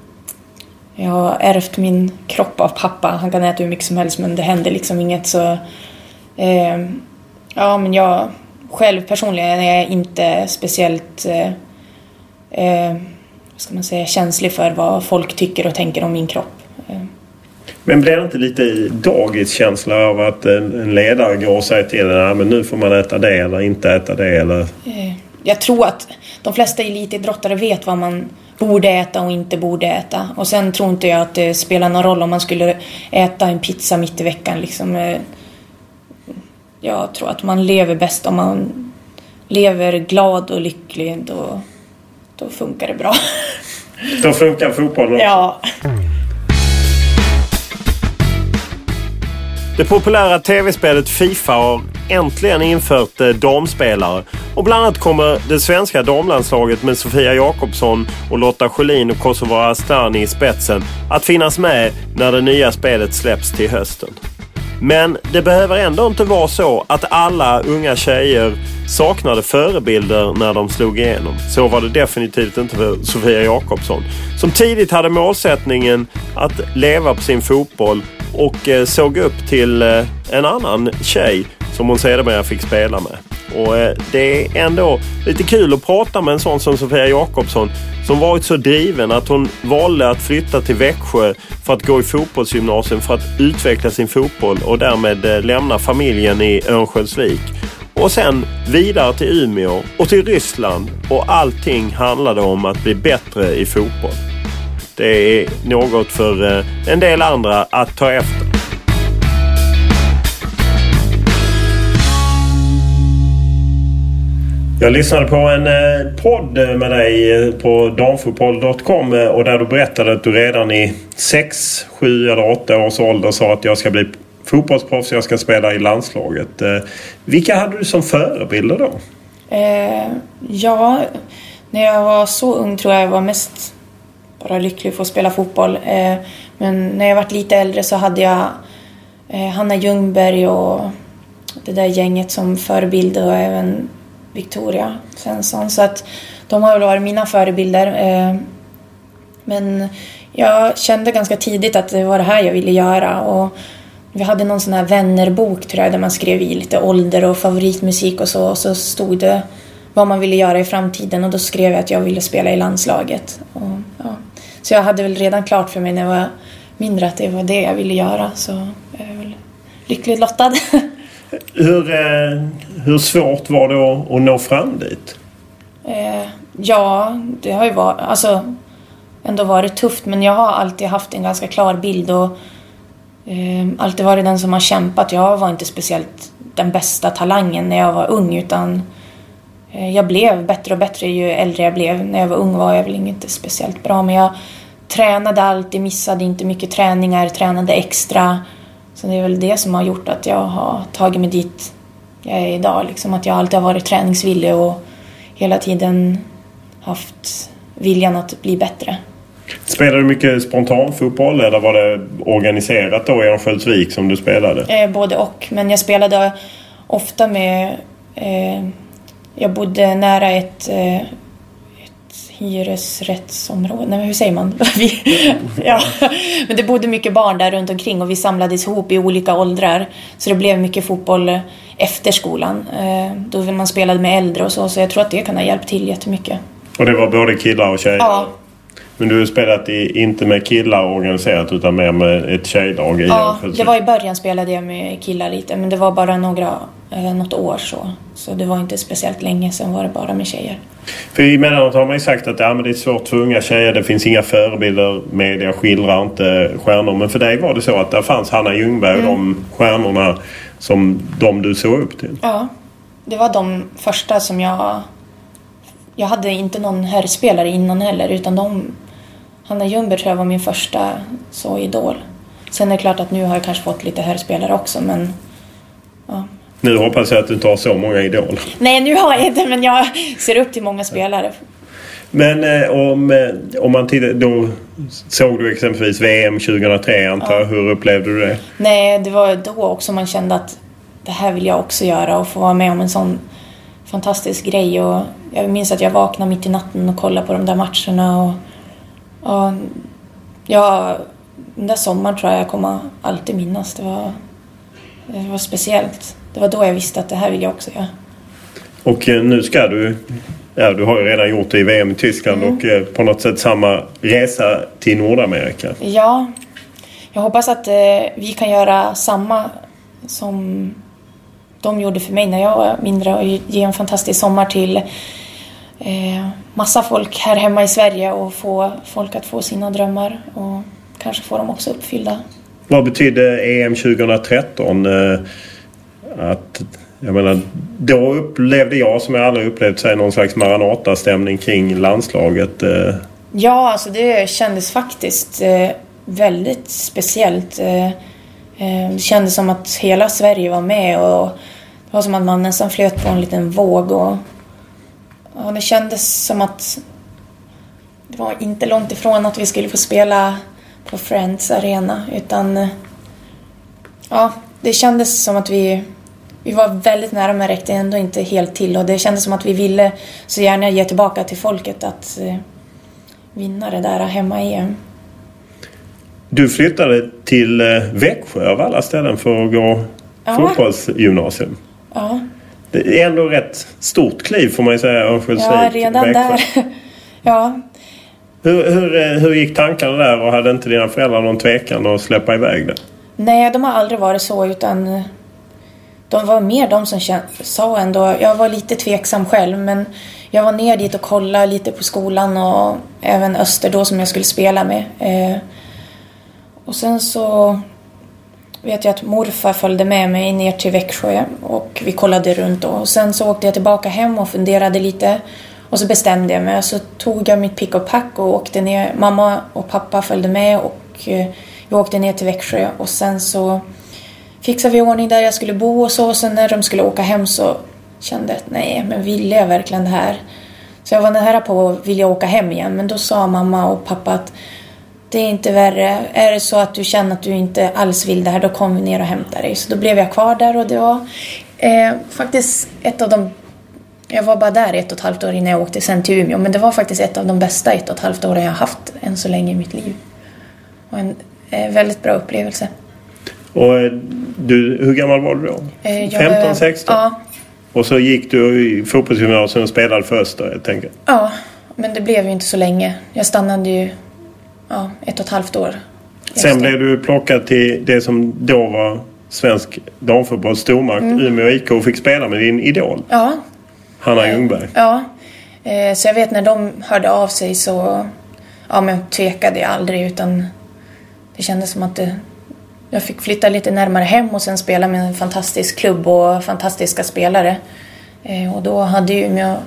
jag har ärvt min kropp av pappa. Han kan äta hur mycket som helst men det händer liksom inget så... Ehm, ja, men jag själv personligen är jag inte speciellt... Eh, eh, vad ska man säga? Känslig för vad folk tycker och tänker om min kropp. Men blir det inte lite dagiskänsla av att en ledare går och säger till en att nu får man äta det eller inte äta det? Eller? Eh, jag tror att de flesta elitidrottare vet vad man borde äta och inte borde äta. Och sen tror inte jag att det spelar någon roll om man skulle äta en pizza mitt i veckan. Liksom. Eh, jag tror att man lever bäst om man lever glad och lycklig. Då, då funkar det bra. Då funkar fotbollen också? Ja. Det populära tv-spelet Fifa har äntligen infört eh, damspelare och bland annat kommer det svenska damlandslaget med Sofia Jakobsson och Lotta Schelin och Kosovare Astani i spetsen att finnas med när det nya spelet släpps till hösten. Men det behöver ändå inte vara så att alla unga tjejer saknade förebilder när de slog igenom. Så var det definitivt inte för Sofia Jakobsson. Som tidigt hade målsättningen att leva på sin fotboll och eh, såg upp till eh, en annan tjej som hon sedermera fick spela med. Och eh, det är ändå lite kul att prata med en sån som Sofia Jakobsson som varit så driven att hon valde att flytta till Växjö för att gå i fotbollsgymnasium för att utveckla sin fotboll och därmed eh, lämna familjen i Örnsköldsvik. Och sen vidare till Umeå och till Ryssland och allting handlade om att bli bättre i fotboll. Det är något för eh, en del andra att ta efter. Jag lyssnade på en eh, podd med dig eh, på damfotboll.com eh, och där du berättade att du redan i 6, 7 eller 8 års ålder sa att jag ska bli fotbollsproffs, jag ska spela i landslaget. Vilka hade du som förebilder då? Eh, ja, när jag var så ung tror jag jag var mest bara lycklig att få spela fotboll. Eh, men när jag var lite äldre så hade jag eh, Hanna Ljungberg och det där gänget som förebilder och även Victoria Svensson. Så att de har väl varit mina förebilder. Eh, men jag kände ganska tidigt att det var det här jag ville göra. Och vi hade någon sån här vännerbok tror jag där man skrev i lite ålder och favoritmusik och så. Och så stod det vad man ville göra i framtiden och då skrev jag att jag ville spela i landslaget. Och, ja. Så jag hade väl redan klart för mig när jag var mindre att det var det jag ville göra. Så jag är väl lyckligt lottad. hur, eh, hur svårt var det att, nå fram dit? Eh, ja, det har ju varit, alltså, ändå varit tufft men jag har alltid haft en ganska klar bild och eh, alltid varit den som har kämpat. Jag var inte speciellt den bästa talangen när jag var ung utan Eh, jag blev bättre och bättre ju äldre jag blev. När jag var ung var jag väl inte speciellt bra men jag tränade alltid, missade inte mycket träningar, tränade extra. Så det är väl det som har gjort att jag har tagit mig dit jag är idag. Liksom att jag alltid har varit träningsvillig och hela tiden haft viljan att bli bättre. Spelade du mycket spontanfotboll eller var det organiserat då i Örnsköldsvik som du spelade? Eh, både och, men jag spelade ofta med eh, jag bodde nära ett, eh, ett hyresrättsområde. Nej, hur säger man? ja. Men det bodde mycket barn där runt omkring och vi samlades ihop i olika åldrar. Så det blev mycket fotboll efter skolan. Eh, då man spelade med äldre och så. Så jag tror att det kan ha hjälpt till jättemycket. Och det var både killar och tjejer? Ja. Men du har spelat i, inte med killar organiserat utan mer med ett tjejlag? I ja, det var i början spelade jag med killar lite men det var bara några, något år så. Så det var inte speciellt länge, sen var det bara med tjejer. För emellanåt har man ju sagt att ja, men det är svårt för unga tjejer. Det finns inga förebilder. Media skildrar inte stjärnor. Men för dig var det så att där fanns Hanna Ljungberg och mm. de stjärnorna som de du såg upp till? Ja, det var de första som jag... Jag hade inte någon herrspelare innan heller utan de Hanna Ljungberg tror jag var min första så idol. Sen är det klart att nu har jag kanske fått lite herrspelare också men... Ja. Nu hoppas jag att du inte har så många idoler. Nej, nu har jag inte men jag ser upp till många spelare. Men eh, om, eh, om man tittar, då såg du exempelvis VM 2003 antar jag. Hur upplevde du det? Nej, det var då också man kände att det här vill jag också göra och få vara med om en sån fantastisk grej. Och jag minns att jag vaknade mitt i natten och kollade på de där matcherna. Och, och ja, den där sommaren tror jag jag kommer alltid minnas. Det var, det var speciellt. Det var då jag visste att det här vill jag också göra. Och eh, nu ska du, ja du har ju redan gjort det i VM i Tyskland Mm. och eh, på något sätt samma resa till Nordamerika. Ja, jag hoppas att eh, vi kan göra samma som de gjorde för mig när jag var mindre och ge en fantastisk sommar till eh, massa folk här hemma i Sverige och få folk att få sina drömmar och kanske få dem också uppfyllda. Vad betydde EM 2013? Att, jag menar, då upplevde jag som jag aldrig upplevt sig någon slags Maranata-stämning kring landslaget. Eh. Ja, alltså det kändes faktiskt eh, väldigt speciellt. Eh, det kändes som att hela Sverige var med och det var som att man nästan flöt på en liten våg. Och, och det kändes som att det var inte långt ifrån att vi skulle få spela på Friends Arena utan ja, det kändes som att vi vi var väldigt nära men räckte ändå inte helt till och det kändes som att vi ville så gärna ge tillbaka till folket att eh, vinna det där hemma i EM. du flyttade till eh, Växjö av alla ställen för att gå Ja. fotbollsgymnasium. Ja, Det är ändå rätt stort kliv får man ju säga, Örnsköldsvik. ja redan Växjö. där. ja, Hur, hur, eh, hur gick tankarna där och hade inte dina föräldrar någon tvekan att släppa iväg det? nej, de har aldrig varit så utan de var mer de som kän- sa ändå. Jag var lite tveksam själv men jag var ner dit och kollade lite på skolan och även Öster då som jag skulle spela med. Eh, och sen så vet jag att morfar följde med mig ner till Växjö och vi kollade runt då. Och sen så åkte jag tillbaka hem och funderade lite. Och så bestämde jag mig. Så tog jag mitt pick och pack och åkte ner. Mamma och pappa följde med och eh, vi åkte ner till Växjö. Och sen så fixade vi i ordning där jag skulle bo och så. Och sen när de skulle åka hem så kände jag att nej, men ville jag verkligen det här? Så jag var nära på att vilja åka hem igen. Men då sa mamma och pappa att det är inte värre. Är det så att du känner att du inte alls vill det här, då kommer vi ner och hämtar dig. Så då blev jag kvar där och det var eh, faktiskt ett av de... Jag var bara där ett och ett halvt år innan jag åkte sen till Umeå. Men det var faktiskt ett av de bästa ett och ett halvt åren jag har haft än så länge i mitt liv. Och en eh, väldigt bra upplevelse. Och eh, du, hur gammal var du då? Eh, jag- 15, 16? Ja, Och så gick du i fotbollsgymnasium och spelade för Öster helt enkelt. ja, men det blev ju inte så länge. Jag stannade ju ja, ett och ett halvt år. Sen blev du plockad till det som då var svensk damfotbolls stormakt, Mm. Umeå IK, och fick spela med din idol, Ja, Hanna Ljungberg. Ja, eh, så jag vet när de hörde av sig så ja, men tvekade jag aldrig utan det kändes som att det, jag fick flytta lite närmare hem och sen spela med en fantastisk klubb och fantastiska spelare. Eh, Och då hade ju Umeå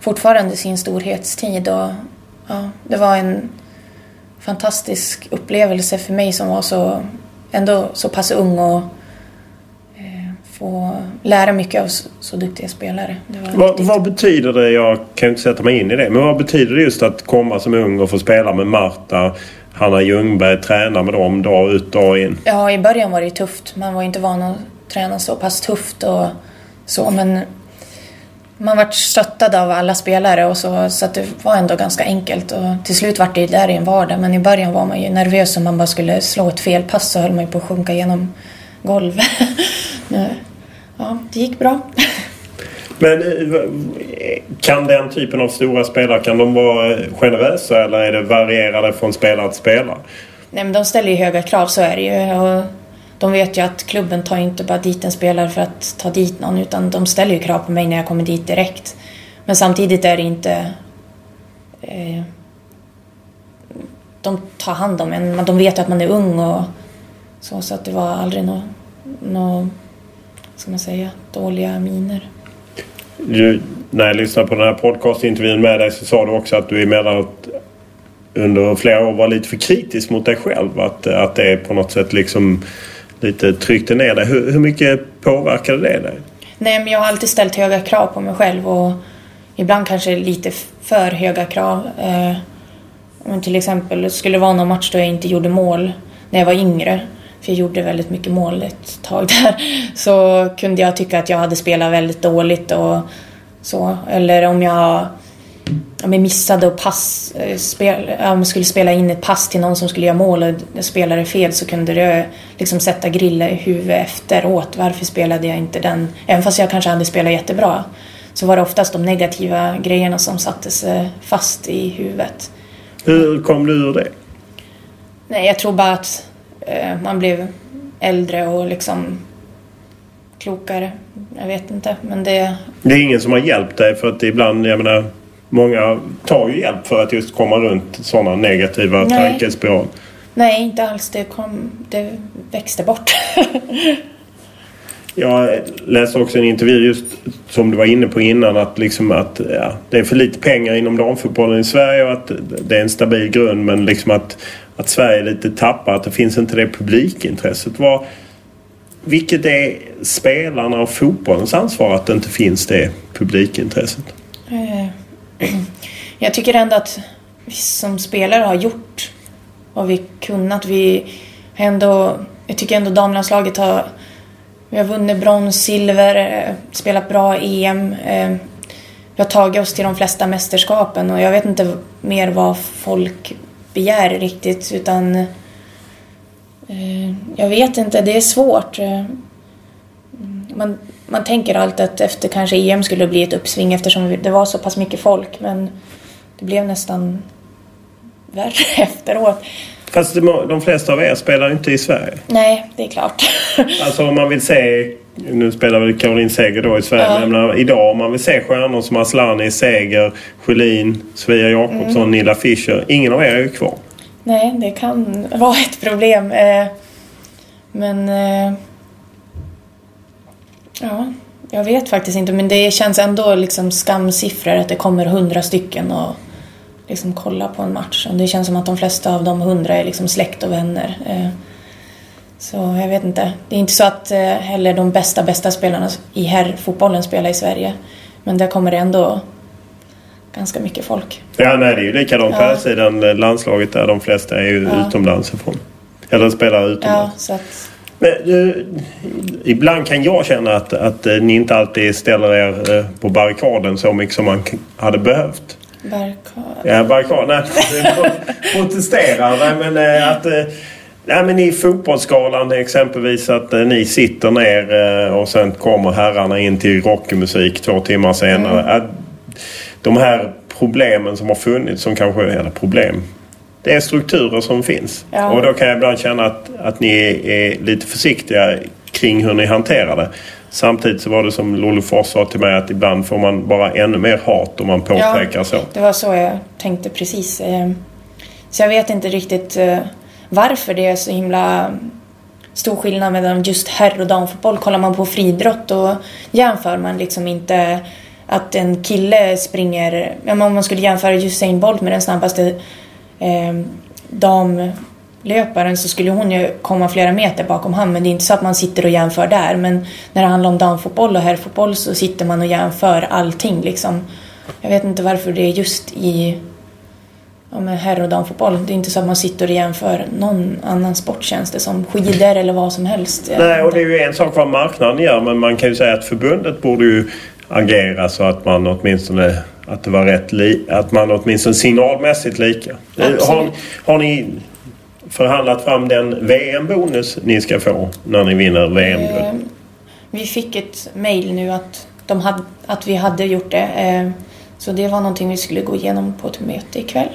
fortfarande sin storhetstid och ja, det var en fantastisk upplevelse för mig som var så, ändå så pass ung och eh, få lära mycket av så, duktiga spelare. Vad, vad betyder det, jag kan ju inte sätta mig in i det, men vad betyder det just att komma som ung och få spela med Marta, Hanna Ljungberg, tränar med dem dag ut dag in? Ja, i början var det ju tufft. Man var ju inte van att träna så pass tufft och så, men man vart stöttad av alla spelare och så, så att det var ändå ganska enkelt. Och till slut vart det där i en vardag, men i början var man ju nervös om man bara skulle slå ett felpass så höll man ju på att sjunka genom golvet. Ja, det gick bra. Men eh, kan den typen av stora spelare, kan de vara eh, generösa eller är det varierade från spelare till spelare? Nej, men de ställer ju höga krav, så är det ju. Och de vet ju att klubben tar inte bara dit en spelare för att ta dit någon, utan de ställer ju krav på mig när jag kommer dit direkt. Men samtidigt är det inte... Eh, de tar hand om en, de vet ju att man är ung och så, så att det var aldrig några, no, no, ska man säga? Dåliga miner. Du, när jag lyssnade på den här podcastintervjun med dig så sa du också att du emellanåt under flera år var lite för kritisk mot dig själv. Att, att det på något sätt liksom lite tryckte ner dig. Hur, hur mycket påverkade det dig? Nej, men jag har alltid ställt höga krav på mig själv och ibland kanske lite för höga krav. Eh, om till exempel skulle det vara någon match då jag inte gjorde mål när jag var yngre, för jag gjorde väldigt mycket mål ett tag där, så kunde jag tycka att jag hade spelat väldigt dåligt och så. Eller om jag om jag missade och pass, eh, spel, om skulle spela in ett pass till någon som skulle göra mål och jag spelade fel så kunde det liksom sätta grilla i huvudet efteråt. Varför spelade jag inte den? Även fast jag kanske hade spelat jättebra så var det oftast de negativa grejerna som satte sig fast i huvudet. Hur kom du ur det? Nej, jag tror bara att eh, man blev äldre och liksom klokare. Jag vet inte, men det... Det är ingen som har hjälpt dig för att ibland, jag menar, många tar ju hjälp för att just komma runt sådana negativa Nej. tankespiral. Nej, inte alls. Det, kom, det växte bort. Jag läste också en intervju just som du var inne på innan att, liksom att ja, det är för lite pengar inom damfotbollen i Sverige och att det är en stabil grund men liksom att, att Sverige lite tappar, att det finns inte det publikintresset. Var, vilket är spelarna och fotbollens ansvar att det inte finns det publikintresset? Eh, jag tycker ändå att vi som spelare har gjort vad vi kunnat. Vi har ändå, jag tycker ändå damlandslaget har vi har vunnit brons, silver, eh, spelat bra EM. Eh, vi har tagit oss till de flesta mästerskapen och jag vet inte mer vad folk begär riktigt utan eh, jag vet inte, det är svårt. Eh, Man, man tänker alltid att efter kanske EM skulle det bli ett uppsving eftersom det var så pass mycket folk men det blev nästan värre efteråt. Fast de flesta av er spelar inte i Sverige. Nej, det är klart. Alltså om man vill se... Nu spelar väl Caroline Seger då i Sverige. Ja. Men menar, idag om man vill se stjärnor som Aslani, Seger, Sjölin, Sofia Jakobsson, Mm. Nilla Fischer. Ingen av er är ju kvar. Nej, det kan vara ett problem. Eh, Men... eh, Ja, jag vet faktiskt inte. Men det känns ändå liksom skamsiffror att det kommer hundra stycken och liksom kolla på en match. Och det känns som att de flesta av de hundra är liksom släkt och vänner. Eh, Så jag vet inte. Det är inte så att eh, heller de bästa, bästa spelarna i herrfotbollen spelar i Sverige. Men där kommer det ändå ganska mycket folk. Ja, nej, det är ju likadant på Ja. här sidan eh, landslaget där de flesta är ju Ja. utomlands ifrån. Eller spelar Ja, utomlands. så att... Men, du, ibland kan jag känna att, att eh, ni inte alltid ställer er eh, på barrikaden så mycket som man hade behövt. Barrikad. Ja, barrikad. Nej, protestera. Nej, men eh, att... Nej, men i fotbollsskalan exempelvis att eh, ni sitter ner eh, och sen kommer herrarna in till rockmusik två timmar senare. Mm. De här problemen som har funnits, som kanske eller problem. Det är strukturer som finns. Ja. Och då kan jag ibland känna att, att ni är, lite försiktiga kring hur ni hanterar det. Samtidigt så var det som Lollo Fors sa till mig att ibland får man bara ännu mer hat om man påpekar så. Det var så jag tänkte precis. Eh, Så jag vet inte riktigt eh, varför det är så himla stor skillnad mellan just herr och damfotboll. Kollar man på friidrott då jämför man liksom inte att en kille springer, ja, om man skulle jämföra Usain Bolt med den snabbaste eh, damlöparen så skulle hon ju komma flera meter bakom honom men det är inte så att man sitter och jämför där men när det handlar om damfotboll och herrfotboll så sitter man och jämför allting liksom. Jag vet inte varför det är just i ja, men herr och damfotboll. Det är inte så att man sitter och jämför någon annan sport känns det som. Skidor eller vad som helst. Nej, och det är ju en sak vad marknaden gör men man kan ju säga att förbundet borde ju agera så att man åtminstone att det var rätt li- att man åtminstone signalmässigt lika. Absolut. Har, har ni förhandlat fram den VM-bonus ni ska få när ni vinner VM-guld? Eh, Vi fick ett mail nu att, de hade, att vi hade gjort det. Eh, Så det var någonting vi skulle gå igenom på ett möte ikväll.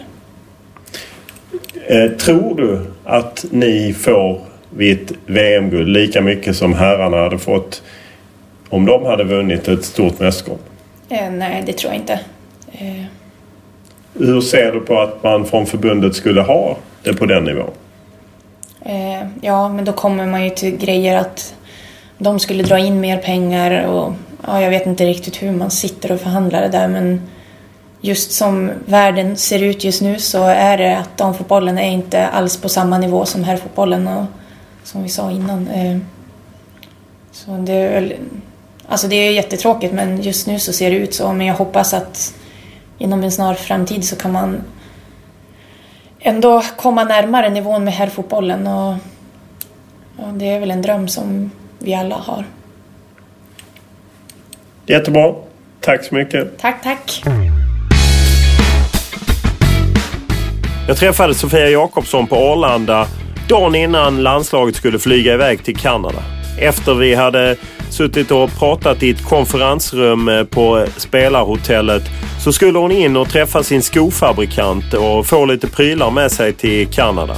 Eh, tror du att ni får vid ett VM-guld lika mycket som herrarna hade fått om de hade vunnit ett stort mästerskap? Eh, Nej, det tror jag inte. Eh, Hur ser du på att man från förbundet skulle ha det på den nivån? Eh, ja, men då kommer man ju till grejer att de skulle dra in mer pengar och ja, jag vet inte riktigt hur man sitter och förhandlar det där men just som världen ser ut just nu så är det att damfotbollen är inte alls på samma nivå som herrfotbollen och som vi sa innan. Eh, så det är Alltså det är jättetråkigt men just nu så ser det ut så. Men jag hoppas att inom en snar framtid så kan man ändå komma närmare nivån med herrfotbollen. Och, och det är väl en dröm som vi alla har. Jättebra. Tack så mycket. Tack, tack. Jag träffade Sofia Jakobsson på Arlanda dagen innan landslaget skulle flyga iväg till Kanada. Efter vi hade suttit och pratat i ett konferensrum eh, på spelarhotellet så skulle hon in och träffa sin skofabrikant och få lite prylar med sig till Kanada.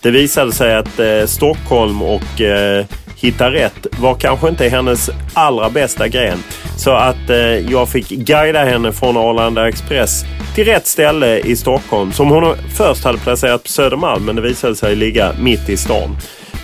Det visade sig att eh, Stockholm och eh, Hitta rätt var kanske inte hennes allra bästa gren. Så att eh, jag fick guida henne från Arlanda Express till rätt ställe i Stockholm som hon först hade placerat på Södermalm men det visade sig ligga mitt i stan.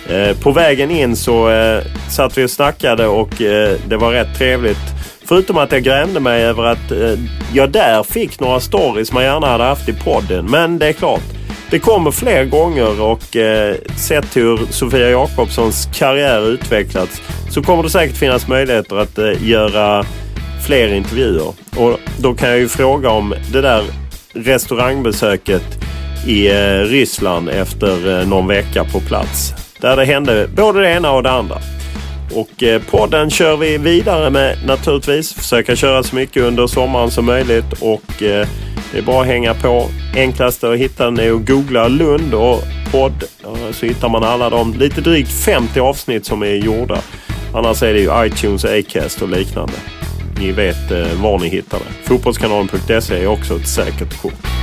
Eh, på vägen in så eh, satt vi och snackade och eh, det var rätt trevligt. Förutom att jag grämde mig över att eh, jag där fick några stories man gärna hade haft i podden. Men det är klart, det kommer fler gånger och eh, sett hur Sofia Jakobssons karriär utvecklats så kommer det säkert finnas möjligheter att eh, göra fler intervjuer. Och då kan jag ju fråga om det där restaurangbesöket i eh, Ryssland efter eh, någon vecka på plats. Där det hände både det ena och det andra. Och eh, podden kör vi vidare med naturligtvis. Försöka köra så mycket under sommaren som möjligt och eh, det är bara att hänga på. Enklaste att hitta den är att googla Lund och podd så hittar man alla de lite drygt 50 avsnitt som är gjorda. Annars är det ju iTunes, Acast och liknande. Ni vet eh, var ni hittar det. Fotbollskanalen.se är också ett säkert kort.